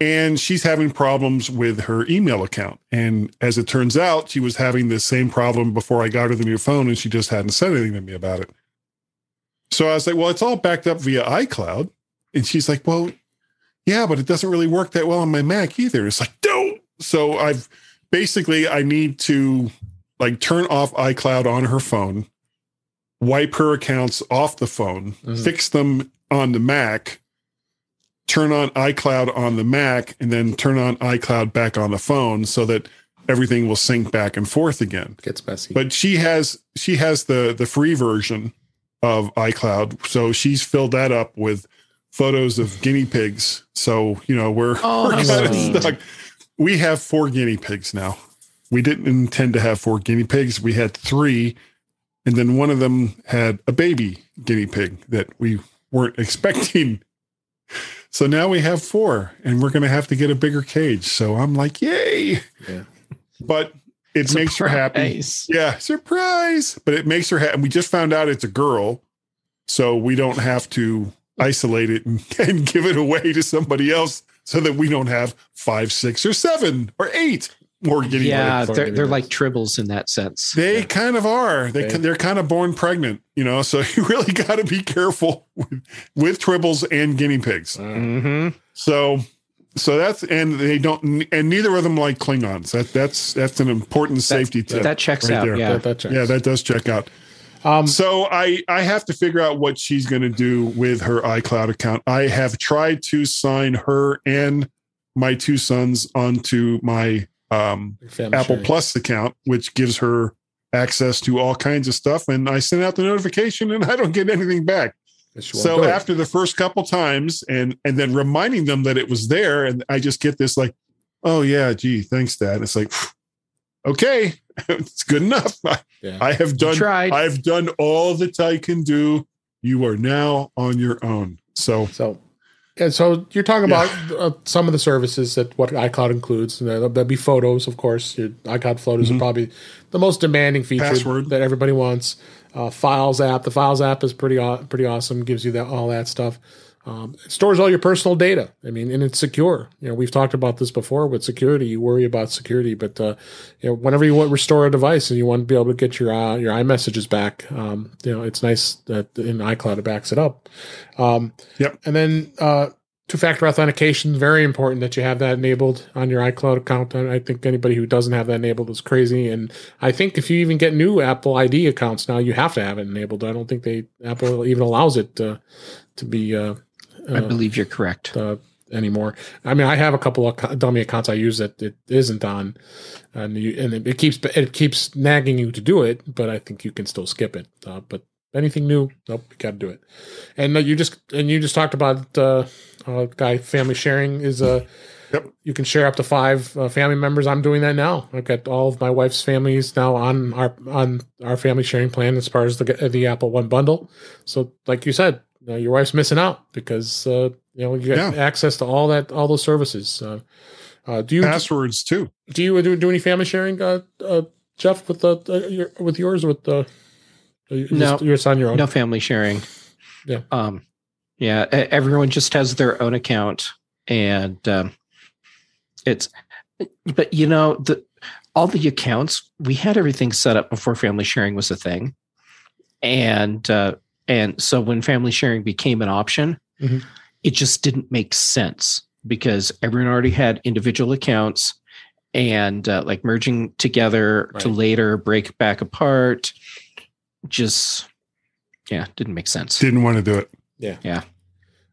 and she's having problems with her email account. And as it turns out, she was having the same problem before I got her the new phone, and she just hadn't said anything to me about it. So I was like, well, it's all backed up via iCloud. And she's like, well, yeah, but it doesn't really work that well on my Mac either. It's like, don't. So I've basically, I need to like turn off iCloud on her phone, wipe her accounts off the phone, Mhm. fix them on the Mac, turn on iCloud on the Mac, and then turn on iCloud back on the phone so that everything will sync back and forth again. Gets messy. But she has she has the the free version of iCloud, so she's filled that up with photos of guinea pigs. So you know we're, Oh, we're kind of stuck. We have four guinea pigs now. We didn't intend to have four guinea pigs. We had three, and then one of them had a baby guinea pig that we weren't expecting. So now we have four, and we're going to have to get a bigger cage. So I'm like, yay! Yeah. But it makes her happy. Yeah, surprise. But it makes her happy. We just found out it's a girl, so we don't have to isolate it and, and give it away to somebody else so that we don't have five, six, or seven or eight more guinea Yeah, pigs. they're, they're like tribbles in that sense. They Yeah. kind of are. They Okay. they're kind of born pregnant, you know. So you really got to be careful with, with tribbles and guinea pigs. Uh, hmm So so that's and they don't and neither of them like Klingons. That that's that's an important safety tip. That checks right out. there. Yeah. that, that checks. yeah, that does check out. Um, So I I have to figure out what she's going to do with her iCloud account. I have tried to sign her and my two sons onto my um, Apple sharing. Plus account, which gives her access to all kinds of stuff. And I send out the notification, and I don't get anything back. So do after the first couple times, and and then reminding them that it was there, and I just get this like, oh yeah, gee, thanks, Dad. It's like, okay, it's good enough. I, yeah. I have done tried. I've done all that I can do. You are now on your own. So So, and so you're talking Yeah. about uh, some of the services that what iCloud includes. And There'll be photos, of course. Your iCloud photos Mhm. are probably the most demanding feature Password. that everybody wants. Uh, Files app, the Files app is pretty pretty awesome. Gives you that all that stuff. Um, it stores all your personal data. I mean, and it's secure. You know, we've talked about this before with security. You worry about security, but uh, you know, whenever you want to restore a device and you want to be able to get your uh, your iMessages back, um, you know, it's nice that in iCloud it backs it up. Um, Yep. And then uh, two-factor authentication very important that you have that enabled on your iCloud account. I I think anybody who doesn't have that enabled is crazy. And I think if you even get new Apple ID accounts now, you have to have it enabled. I don't think they Apple even allows it to to be. Uh, I uh, believe you're correct. uh, anymore. I mean, I have a couple of dummy accounts I use that it isn't on, and you, and it, it keeps it keeps nagging you to do it, but I think you can still skip it. Uh, but anything new, nope, you got to do it. And uh, you just and you just talked about uh, uh, guy family sharing is uh, Yep. you can share up to five uh, family members. I'm doing that now. I've got all of my wife's families now on our on our family sharing plan as far as the the Apple One bundle. So, like you said, you know, your wife's missing out because uh, you know you get Yeah. access to all that all those services. Uh, uh, do you passwords too. do you do, do any family sharing, uh, uh, Jeff, with the uh, your, with yours with the you No. just, you're just on your own? No family sharing. Yeah. Um, yeah. Everyone just has their own account, and um, it's. But you know the all the accounts we had everything set up before family sharing was a thing, and uh, and so when family sharing became an option, Mhm. it just didn't make sense because everyone already had individual accounts and uh, like merging together to later break back apart just yeah didn't make sense Didn't want to do it. Yeah yeah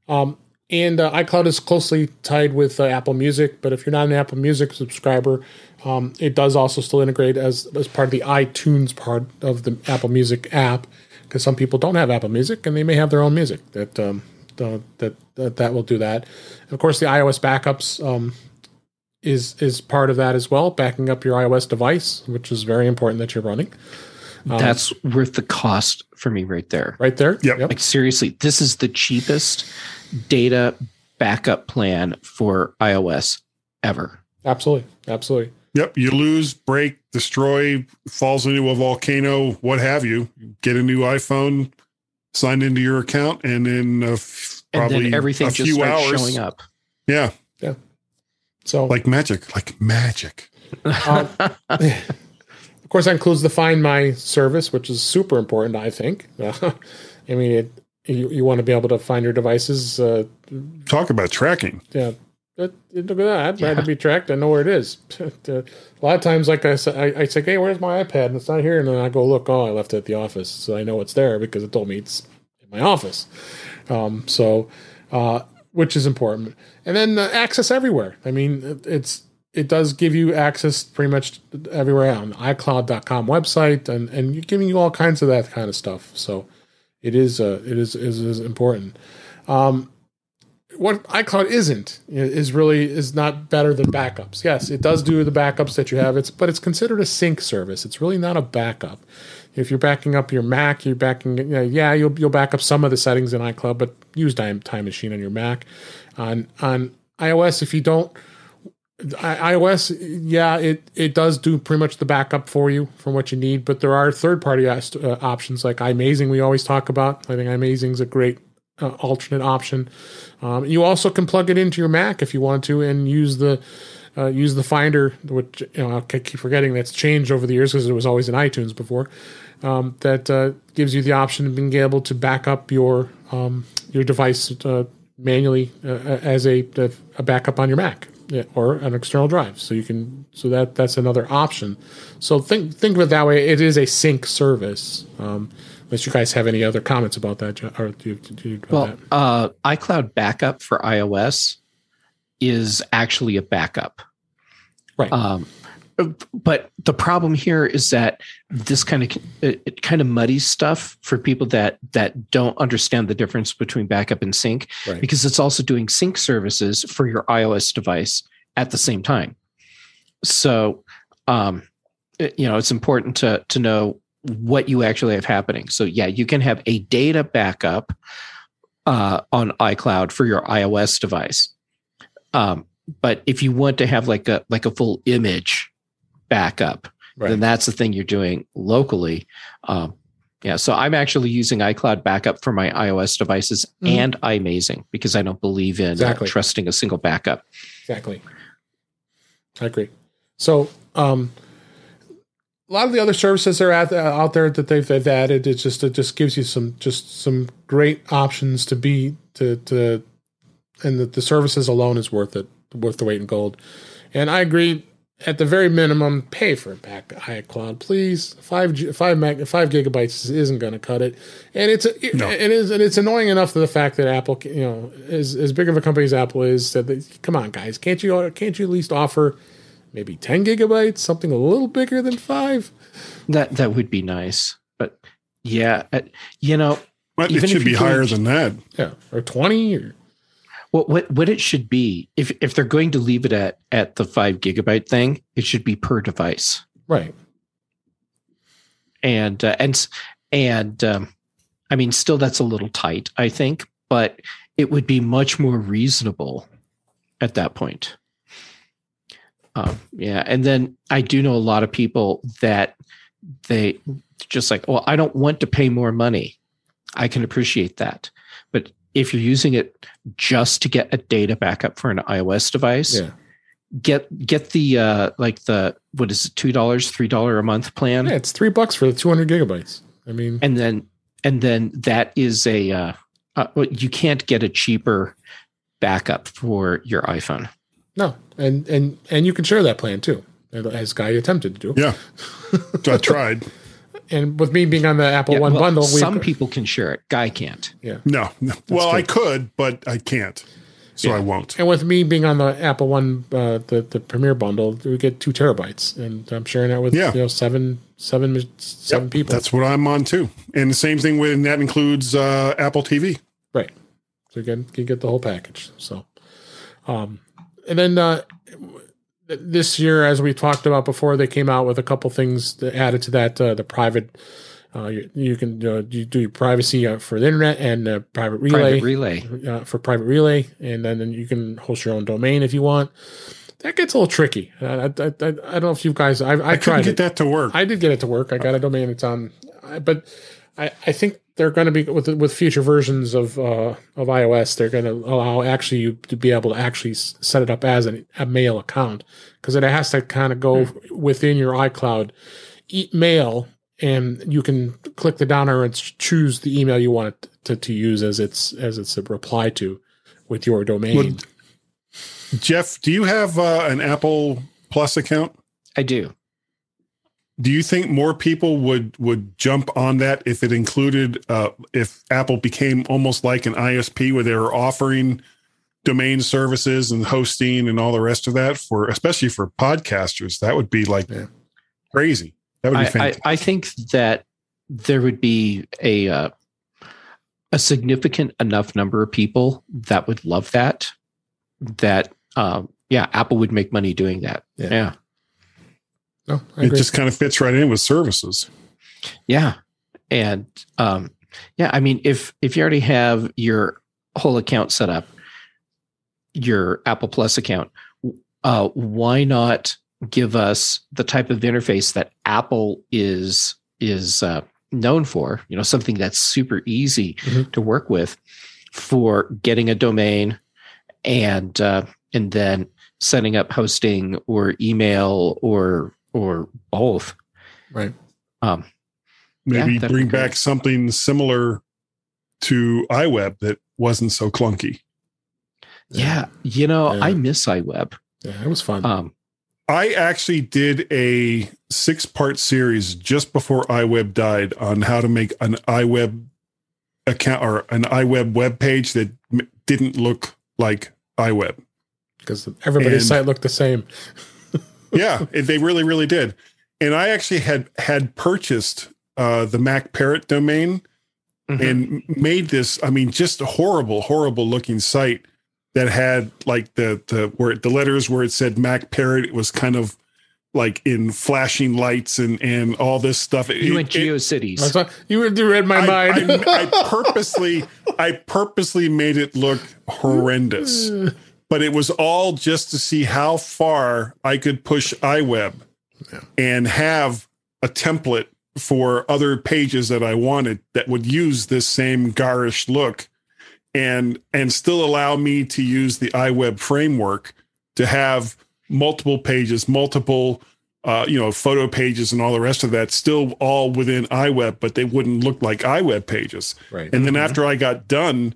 um, and uh, iCloud is closely tied with uh, Apple Music, but if you're not an Apple Music subscriber, um, it does also still integrate as as part of the iTunes part of the Apple Music app. Because some people don't have Apple Music and they may have their own music that um, that, that that will do that. of course, the iOS backups um, is is part of that as well, backing up your iOS device, which is very important that you're running Um, that's worth the cost for me right there right there. Yep. like seriously this is the cheapest data backup plan for ios ever absolutely, absolutely. Yep. You lose, break, destroy, falls into a volcano, what have you. Get a new iPhone, sign into your account, and in a f- and probably then everything a just few starts hours. showing up Yeah. Yeah. So, Like magic, like magic. um, of course, that includes the Find My service, which is super important, I think. I mean, it, you, you want to be able to find your devices. Uh, Talk about tracking. yeah, But, look at that. I'd rather be tracked. I know where it is. a lot of times, like I said, I, I say, "Hey, where's my iPad?" And it's not here. And then I go look. Oh, I left it at the office, so I know it's there because it told me it's in my office. Um, so, uh, which is important. And then uh, access everywhere. I mean, it, it's it does give you access pretty much everywhere on the iCloud.com website, and and giving you all kinds of that kind of stuff. So, it is uh, it is is, is important. Um, what iCloud isn't is really is not better than backups. Yes, it does do the backups that you have. It's but it's considered a sync service. It's really not a backup. If you're backing up your Mac, you're backing. You know, yeah, you'll you'll back up some of the settings in iCloud, but use Time Time Machine on your Mac. On on iOS, if you don't iOS, yeah, it it does do pretty much the backup for you from what you need. But there are third party uh, options like iMazing. We always talk about. I think iMazing is a great uh, alternate option. Um, you also can plug it into your Mac if you want to, and use the uh, use the Finder, which you know, I keep forgetting that's changed over the years because it was always in iTunes before. Um, that uh, gives you the option of being able to back up your um, your device uh, manually uh, as a a backup on your Mac or an external drive. So you can so that that's another option. So think think of it that way. It is a sync service. Um, unless you guys have any other comments about that, or do you, do you well, that? Uh, iCloud backup for iOS is actually a backup, right? Um, but the problem here is that this kind of it, it, kind of muddies stuff for people that that don't understand the difference between backup and sync right. because it's also doing sync services for your iOS device at the same time. So, um, it, you know, it's important to to know what you actually have happening. So, yeah, you can have a data backup uh, on iCloud for your iOS device. Um, but if you want to have like a like a full image backup, right. then that's the thing you're doing locally. Um, yeah, so I'm actually using iCloud backup for my iOS devices mm-hmm. and iMazing because I don't believe in exactly. uh, trusting a single backup. Exactly. I agree. So, um, a lot of the other services that are out, uh, out there that they've, they've added. It just it just gives you some just some great options to be to to, and the, the services alone is worth it, worth the weight in gold. And I agree at the very minimum, pay for it back iCloud, please. Five five meg, five gigabytes isn't going to cut it, and it's a, no. it is and it's annoying enough to the fact that Apple, you know, as as big of a company as Apple is, that they, come on, guys, can't you can't you at least offer maybe ten gigabytes, something a little bigger than five? That that would be nice, but yeah, uh, you know, but it should be higher than that. Yeah, or twenty or what what what it should be if if they're going to leave it at at the five gigabyte thing, it should be per device, right? And uh, and and um, I mean, still that's a little tight, I think, but it would be much more reasonable at that point. Um, yeah, and then I do know a lot of people that they just like, well, I don't want to pay more money. I can appreciate that, but if you're using it just to get a data backup for an iOS device, yeah. get get the uh like the what is it two dollars three dollar a month plan? Yeah, it's three bucks for the two hundred gigabytes. I mean, and then and then that is a uh, uh, you can't get a cheaper backup for your iPhone. No, and and and you can share that plan too, as Guy attempted to do. Yeah, I tried and with me being on the Apple yeah, One well, bundle, some people can share it. Guy can't. Yeah. No. no. Well, I could, but I can't, so yeah. I won't. And with me being on the Apple One, uh, the the Premier bundle, we get two terabytes, and I'm sharing that with yeah. you know seven seven seven yep. people. That's what I'm on too, and the same thing with that includes uh, Apple TV. Right. So you get you get the whole package. So, um, and then uh, this year, as we talked about before, they came out with a couple things that added to that. Uh, the private, uh, you, you, can uh, you do your privacy uh, for the internet and uh, private relay, private relay. Uh, for private relay, and then, then you can host your own domain if you want. That gets a little tricky. I, I, I, I don't know if you guys. I, I, I tried get it. that to work. I did get it to work. I got a domain. It's on I- but I, I think they're going to be with with future versions of uh, of iOS. They're going to allow actually you to be able to actually set it up as an, a mail account because it has to kind of go within your iCloud e- mail, and you can click the down arrow and choose the email you want it to, to use as its as its a reply to with your domain. Would- Jeff, do you have uh, an Apple Plus account? I do. Do you think more people would would jump on that if it included uh, if Apple became almost like an ISP where they were offering domain services and hosting and all the rest of that for especially for podcasters? That would be like Yeah. crazy. That would be I, I, fantastic. I think that there would be a uh, a significant enough number of people that would love that. That um, yeah, Apple would make money doing that. Yeah. yeah. No, I it just kind of fits right in with services. Yeah. And um yeah, I mean if if you already have your whole account set up, your Apple Plus account, uh why not give us the type of interface that Apple is is uh known for, you know, something that's super easy Mhm. to work with for getting a domain and uh and then setting up hosting or email or or both. right. Um Maybe Yeah, bring be great. back something similar to iWeb that wasn't so clunky. Yeah, you know, Yeah. I miss iWeb. yeah, it was fun. Um, I actually did a six part series just before iWeb died on how to make an iWeb account or an iWeb web page that m- didn't look like iWeb. because everybody's And- site looked the same. Yeah, it- they really, really did. And I actually had had purchased uh, the Mac Parrot domain mhm. and made this. I mean, just a horrible, horrible looking site that had like the the where the letters where it said Mac Parrot. It was kind of like in flashing lights and and all this stuff. It- you went it- GeoCities. I you you read my I, mind. I, I purposely, I purposely made it look horrendous, but it was all just to see how far I could push iWeb Yeah. and have a template for other pages that I wanted that would use this same garish look and and still allow me to use the iWeb framework to have multiple pages, multiple uh, you know, photo pages and all the rest of that still all within iWeb, but they wouldn't look like iWeb pages. right. And then Mhm. after I got done,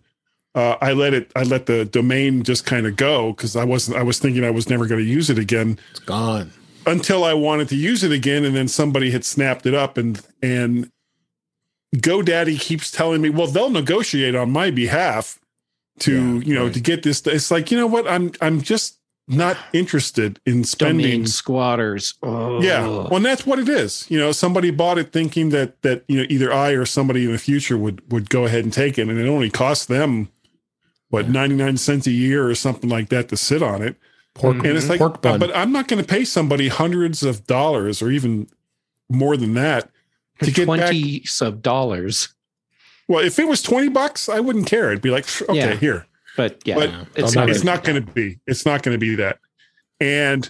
uh, I let it, I let the domain just kind of go because I wasn't, I was thinking I was never going to use it again it's gone. until I wanted to use it again, and then somebody had snapped it up, and and GoDaddy keeps telling me, well, they'll negotiate on my behalf to Yeah, you know right. to get this. It's like you know what, I'm I'm just not interested in spending. Domain squatters. Oh. Yeah, well, and that's what it is. You know, somebody bought it thinking that that you know either I or somebody in the future would would go ahead and take it, and it only cost them what Yeah. ninety nine cents a year or something like that to sit on it. Pork. And it's like, pork uh, bun. but I'm not going to pay somebody hundreds of dollars or even more than that For to get back. twenty sub dollars. Well, if it was twenty bucks, I wouldn't care. It'd be like, okay, Yeah. here. But yeah, But it's not. it's not going to be. It's not going to be that. And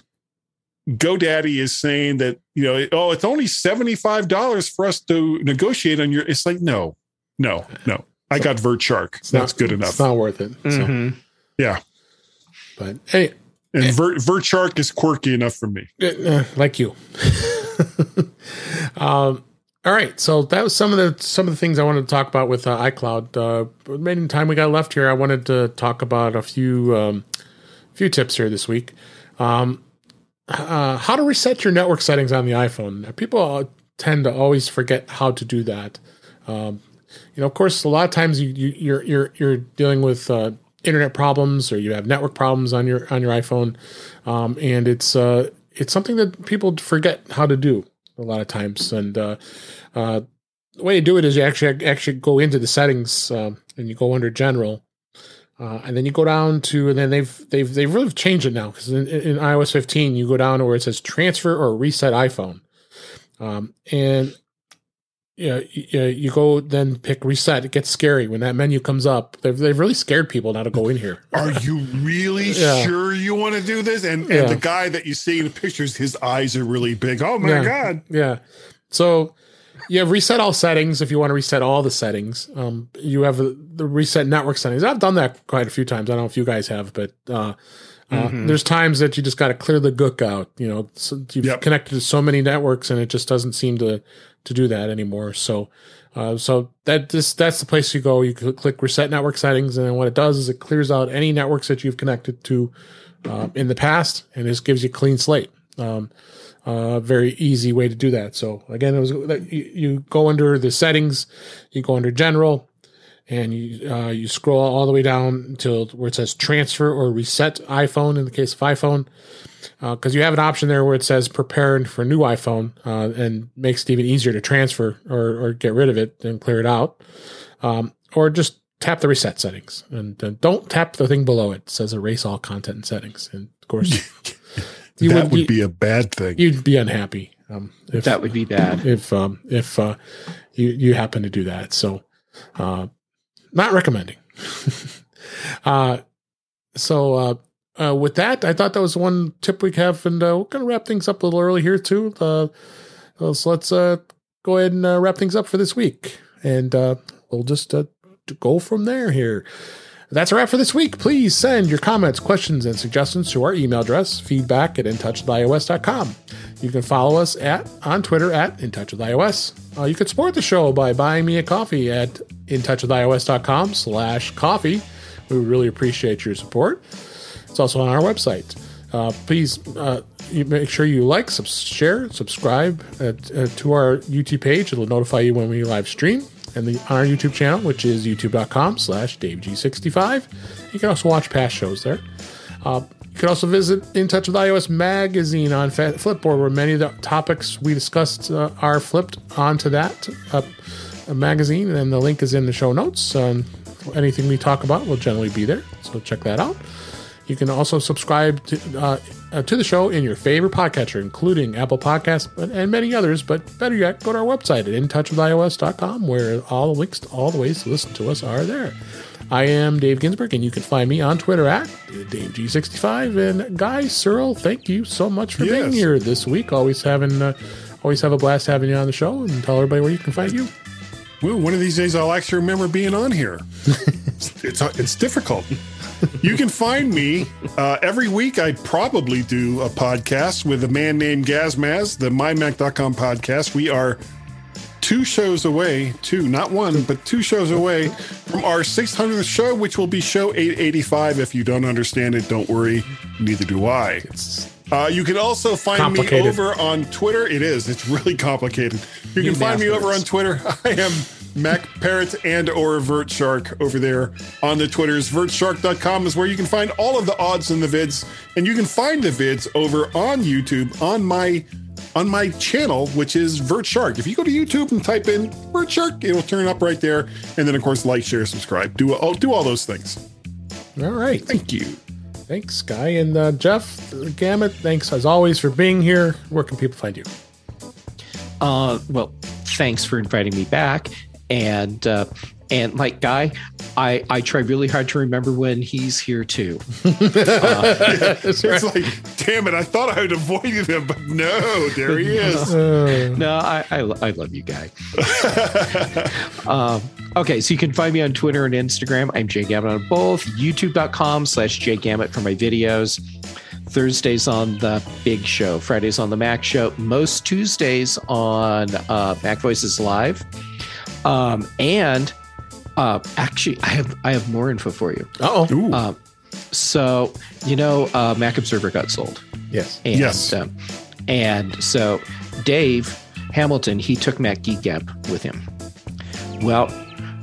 GoDaddy is saying that you know, oh, it's only seventy five dollars for us to negotiate on your. It's like no, no, no. I got VertShark. It's That's not- good It's enough. not worth it. So, Mhm. but hey, and Vert, VertShark is quirky enough for me. uh, like you. um, all right, so that was some of the some of the things I wanted to talk about with uh, iCloud. Uh, remaining time we got left here, I wanted to talk about a few um, few tips here this week. Um, uh, how to reset your network settings on the iPhone. People uh, tend to always forget how to do that. Um, you know, of course, a lot of times you, you you're you're you're dealing with uh, internet problems or you have network problems on your on your iPhone, um, and it's uh, it's something that people forget how to do a lot of times. And uh, uh, the way to do it is you actually actually go into the settings um, and you go under General, uh, and then you go down to and then they've they've they've really changed it now. Because in, in iOS 15 you go down to where it says Transfer or Reset iPhone, um, and yeah, you, you go then pick reset. It gets scary when that menu comes up. They've, they've really scared people now to go in here. Are you really Yeah. sure you want to do this? And, Yeah. and the guy that you see in the pictures, his eyes are really big. Oh my Yeah. god! Yeah. So you have reset all settings if you want to reset all the settings. Um, you have the, the reset network settings. I've done that quite a few times. I don't know if you guys have, but uh, uh, there's times that you just got to clear the gook out. You know, so you've Yep. connected to so many networks, and it just doesn't seem to to do that anymore. So, uh, so that this that's the place you go. You cl- click reset network settings, and then what it does is it clears out any networks that you've connected to uh, in the past, and just gives you a clean slate. Um, uh, very easy way to do that. So again, it was that you, you go under the settings, you go under general, and you uh, you scroll all the way down until where it says transfer or reset iPhone in the case of iPhone, because you have an option there where it says prepared for new iPhone uh, and makes it even easier to transfer or, or get rid of it and clear it out, um, or just tap the reset settings and uh, don't tap the thing below it. It says erase all content and settings, and of course. You that would you- be a bad thing. you'd be unhappy um, if That would be bad. if um, if uh, you you happen to do that. So, uh, not recommending. uh, so uh, uh, with that, I thought that was one tip we have, and uh, we're gonna wrap things up a little early here too. Uh, so let's uh, go ahead and uh, wrap things up for this week, and uh, we'll just uh, go from there here. That's a wrap for this week. Please send your comments, questions, and suggestions to our email address, feedback at intouchwithios.com. You can follow us at on Twitter at intouchwithios. Uh, you can support the show by buying me a coffee at intouchwithios.com slash coffee. We would really appreciate your support. It's also on our website. Uh, please uh, make sure you like, sub- share, subscribe uh, to our YouTube page. It'll notify you when we live stream. And the, on our YouTube channel, which is youtube.com slash DaveG65. You can also watch past shows there. Uh, you can also visit In Touch with iOS magazine on Fa- Flipboard, where many of the topics we discussed uh, are flipped onto that uh, magazine. And the link is in the show notes. Anything we talk about will generally be there. So check that out. You can also subscribe to, uh, uh, to the show in your favorite podcatcher, including Apple Podcasts and, many others. But better yet, go to our website at intouchwithios.com where all the links to all the ways to listen to us are there. I am Dave Ginsburg, and you can find me on Twitter at DaveG65. And Guy Serle, thank you so much for being here this week. Always having, uh, always have a blast having you on the show, and tell everybody where you can find you. Well, one of these days I'll actually remember being on here. it's, it's it's difficult. You can find me uh, every week. I probably do a podcast with a man named Gazmaz, the MyMac.com podcast. We are two shows away, two, not one, but two shows away from our 600th show, which will be show 885. If you don't understand it, don't worry. Neither do I. It's Uh, you can also find me over on Twitter. It is. It's really complicated. You can find me over on Twitter. I am Mac Parrot and or Vert Shark over there on the Twitters. VertShark.com is where you can find all of the odds and the vids, and you can find the vids over on YouTube on my on my channel, which is Vert Shark. If you go to YouTube and type in Vert Shark, it'll turn up right there. And then, of course, like, share, subscribe. Do all do all those things. all right. Thank you. Thanks, Guy. And uh, Jeff Gamet, thanks as always for being here. Where can people find you? Uh, well, thanks for inviting me back. And uh, and like Guy, I I try really hard to remember when he's here too. That's It's like, damn it, I thought I had avoided him, but no, there he is. Uh, No, I I, I love you, Guy. um, okay, so you can find me on Twitter and Instagram. I'm Jay Gamet on both. YouTube.com slash Jay Gamet for my videos. Thursdays on the Big Show, Fridays on the Mac Show, most Tuesdays on uh, Mac Voices Live. Um, and uh, actually, I have I have more info for you. oh. Ooh, Um, so you know, uh, Mac Observer got sold. Yes. And, Yes. um, and so Dave Hamilton, he took Mac Geek Gab with him. Well,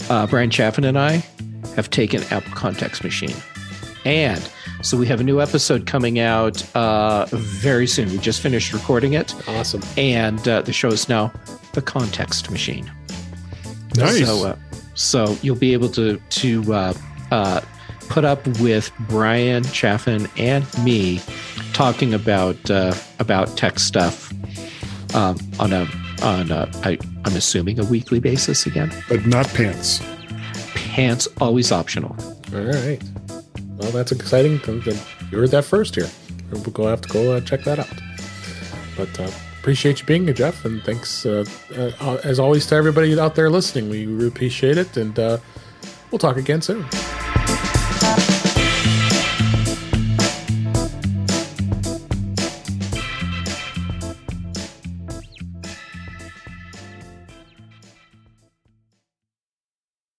uh, Brian Chaffin and I have taken Apple Context Machine. And so we have a new episode coming out uh, very soon. We just finished recording it. Awesome. And uh, the show is now The Context Machine. Nice. So, uh, so you'll be able to to uh, uh, put up with Brian Chaffin and me talking about uh, about tech stuff um, on a on a, I, I'm assuming a weekly basis again. but not pants. Pants always optional. All right. Well, that's exciting. You heard that first here. We'll go have to go uh, check that out. But uh, appreciate you being here, Jeff, and thanks uh, uh, as always to everybody out there listening. We appreciate it, and uh, we'll talk again soon.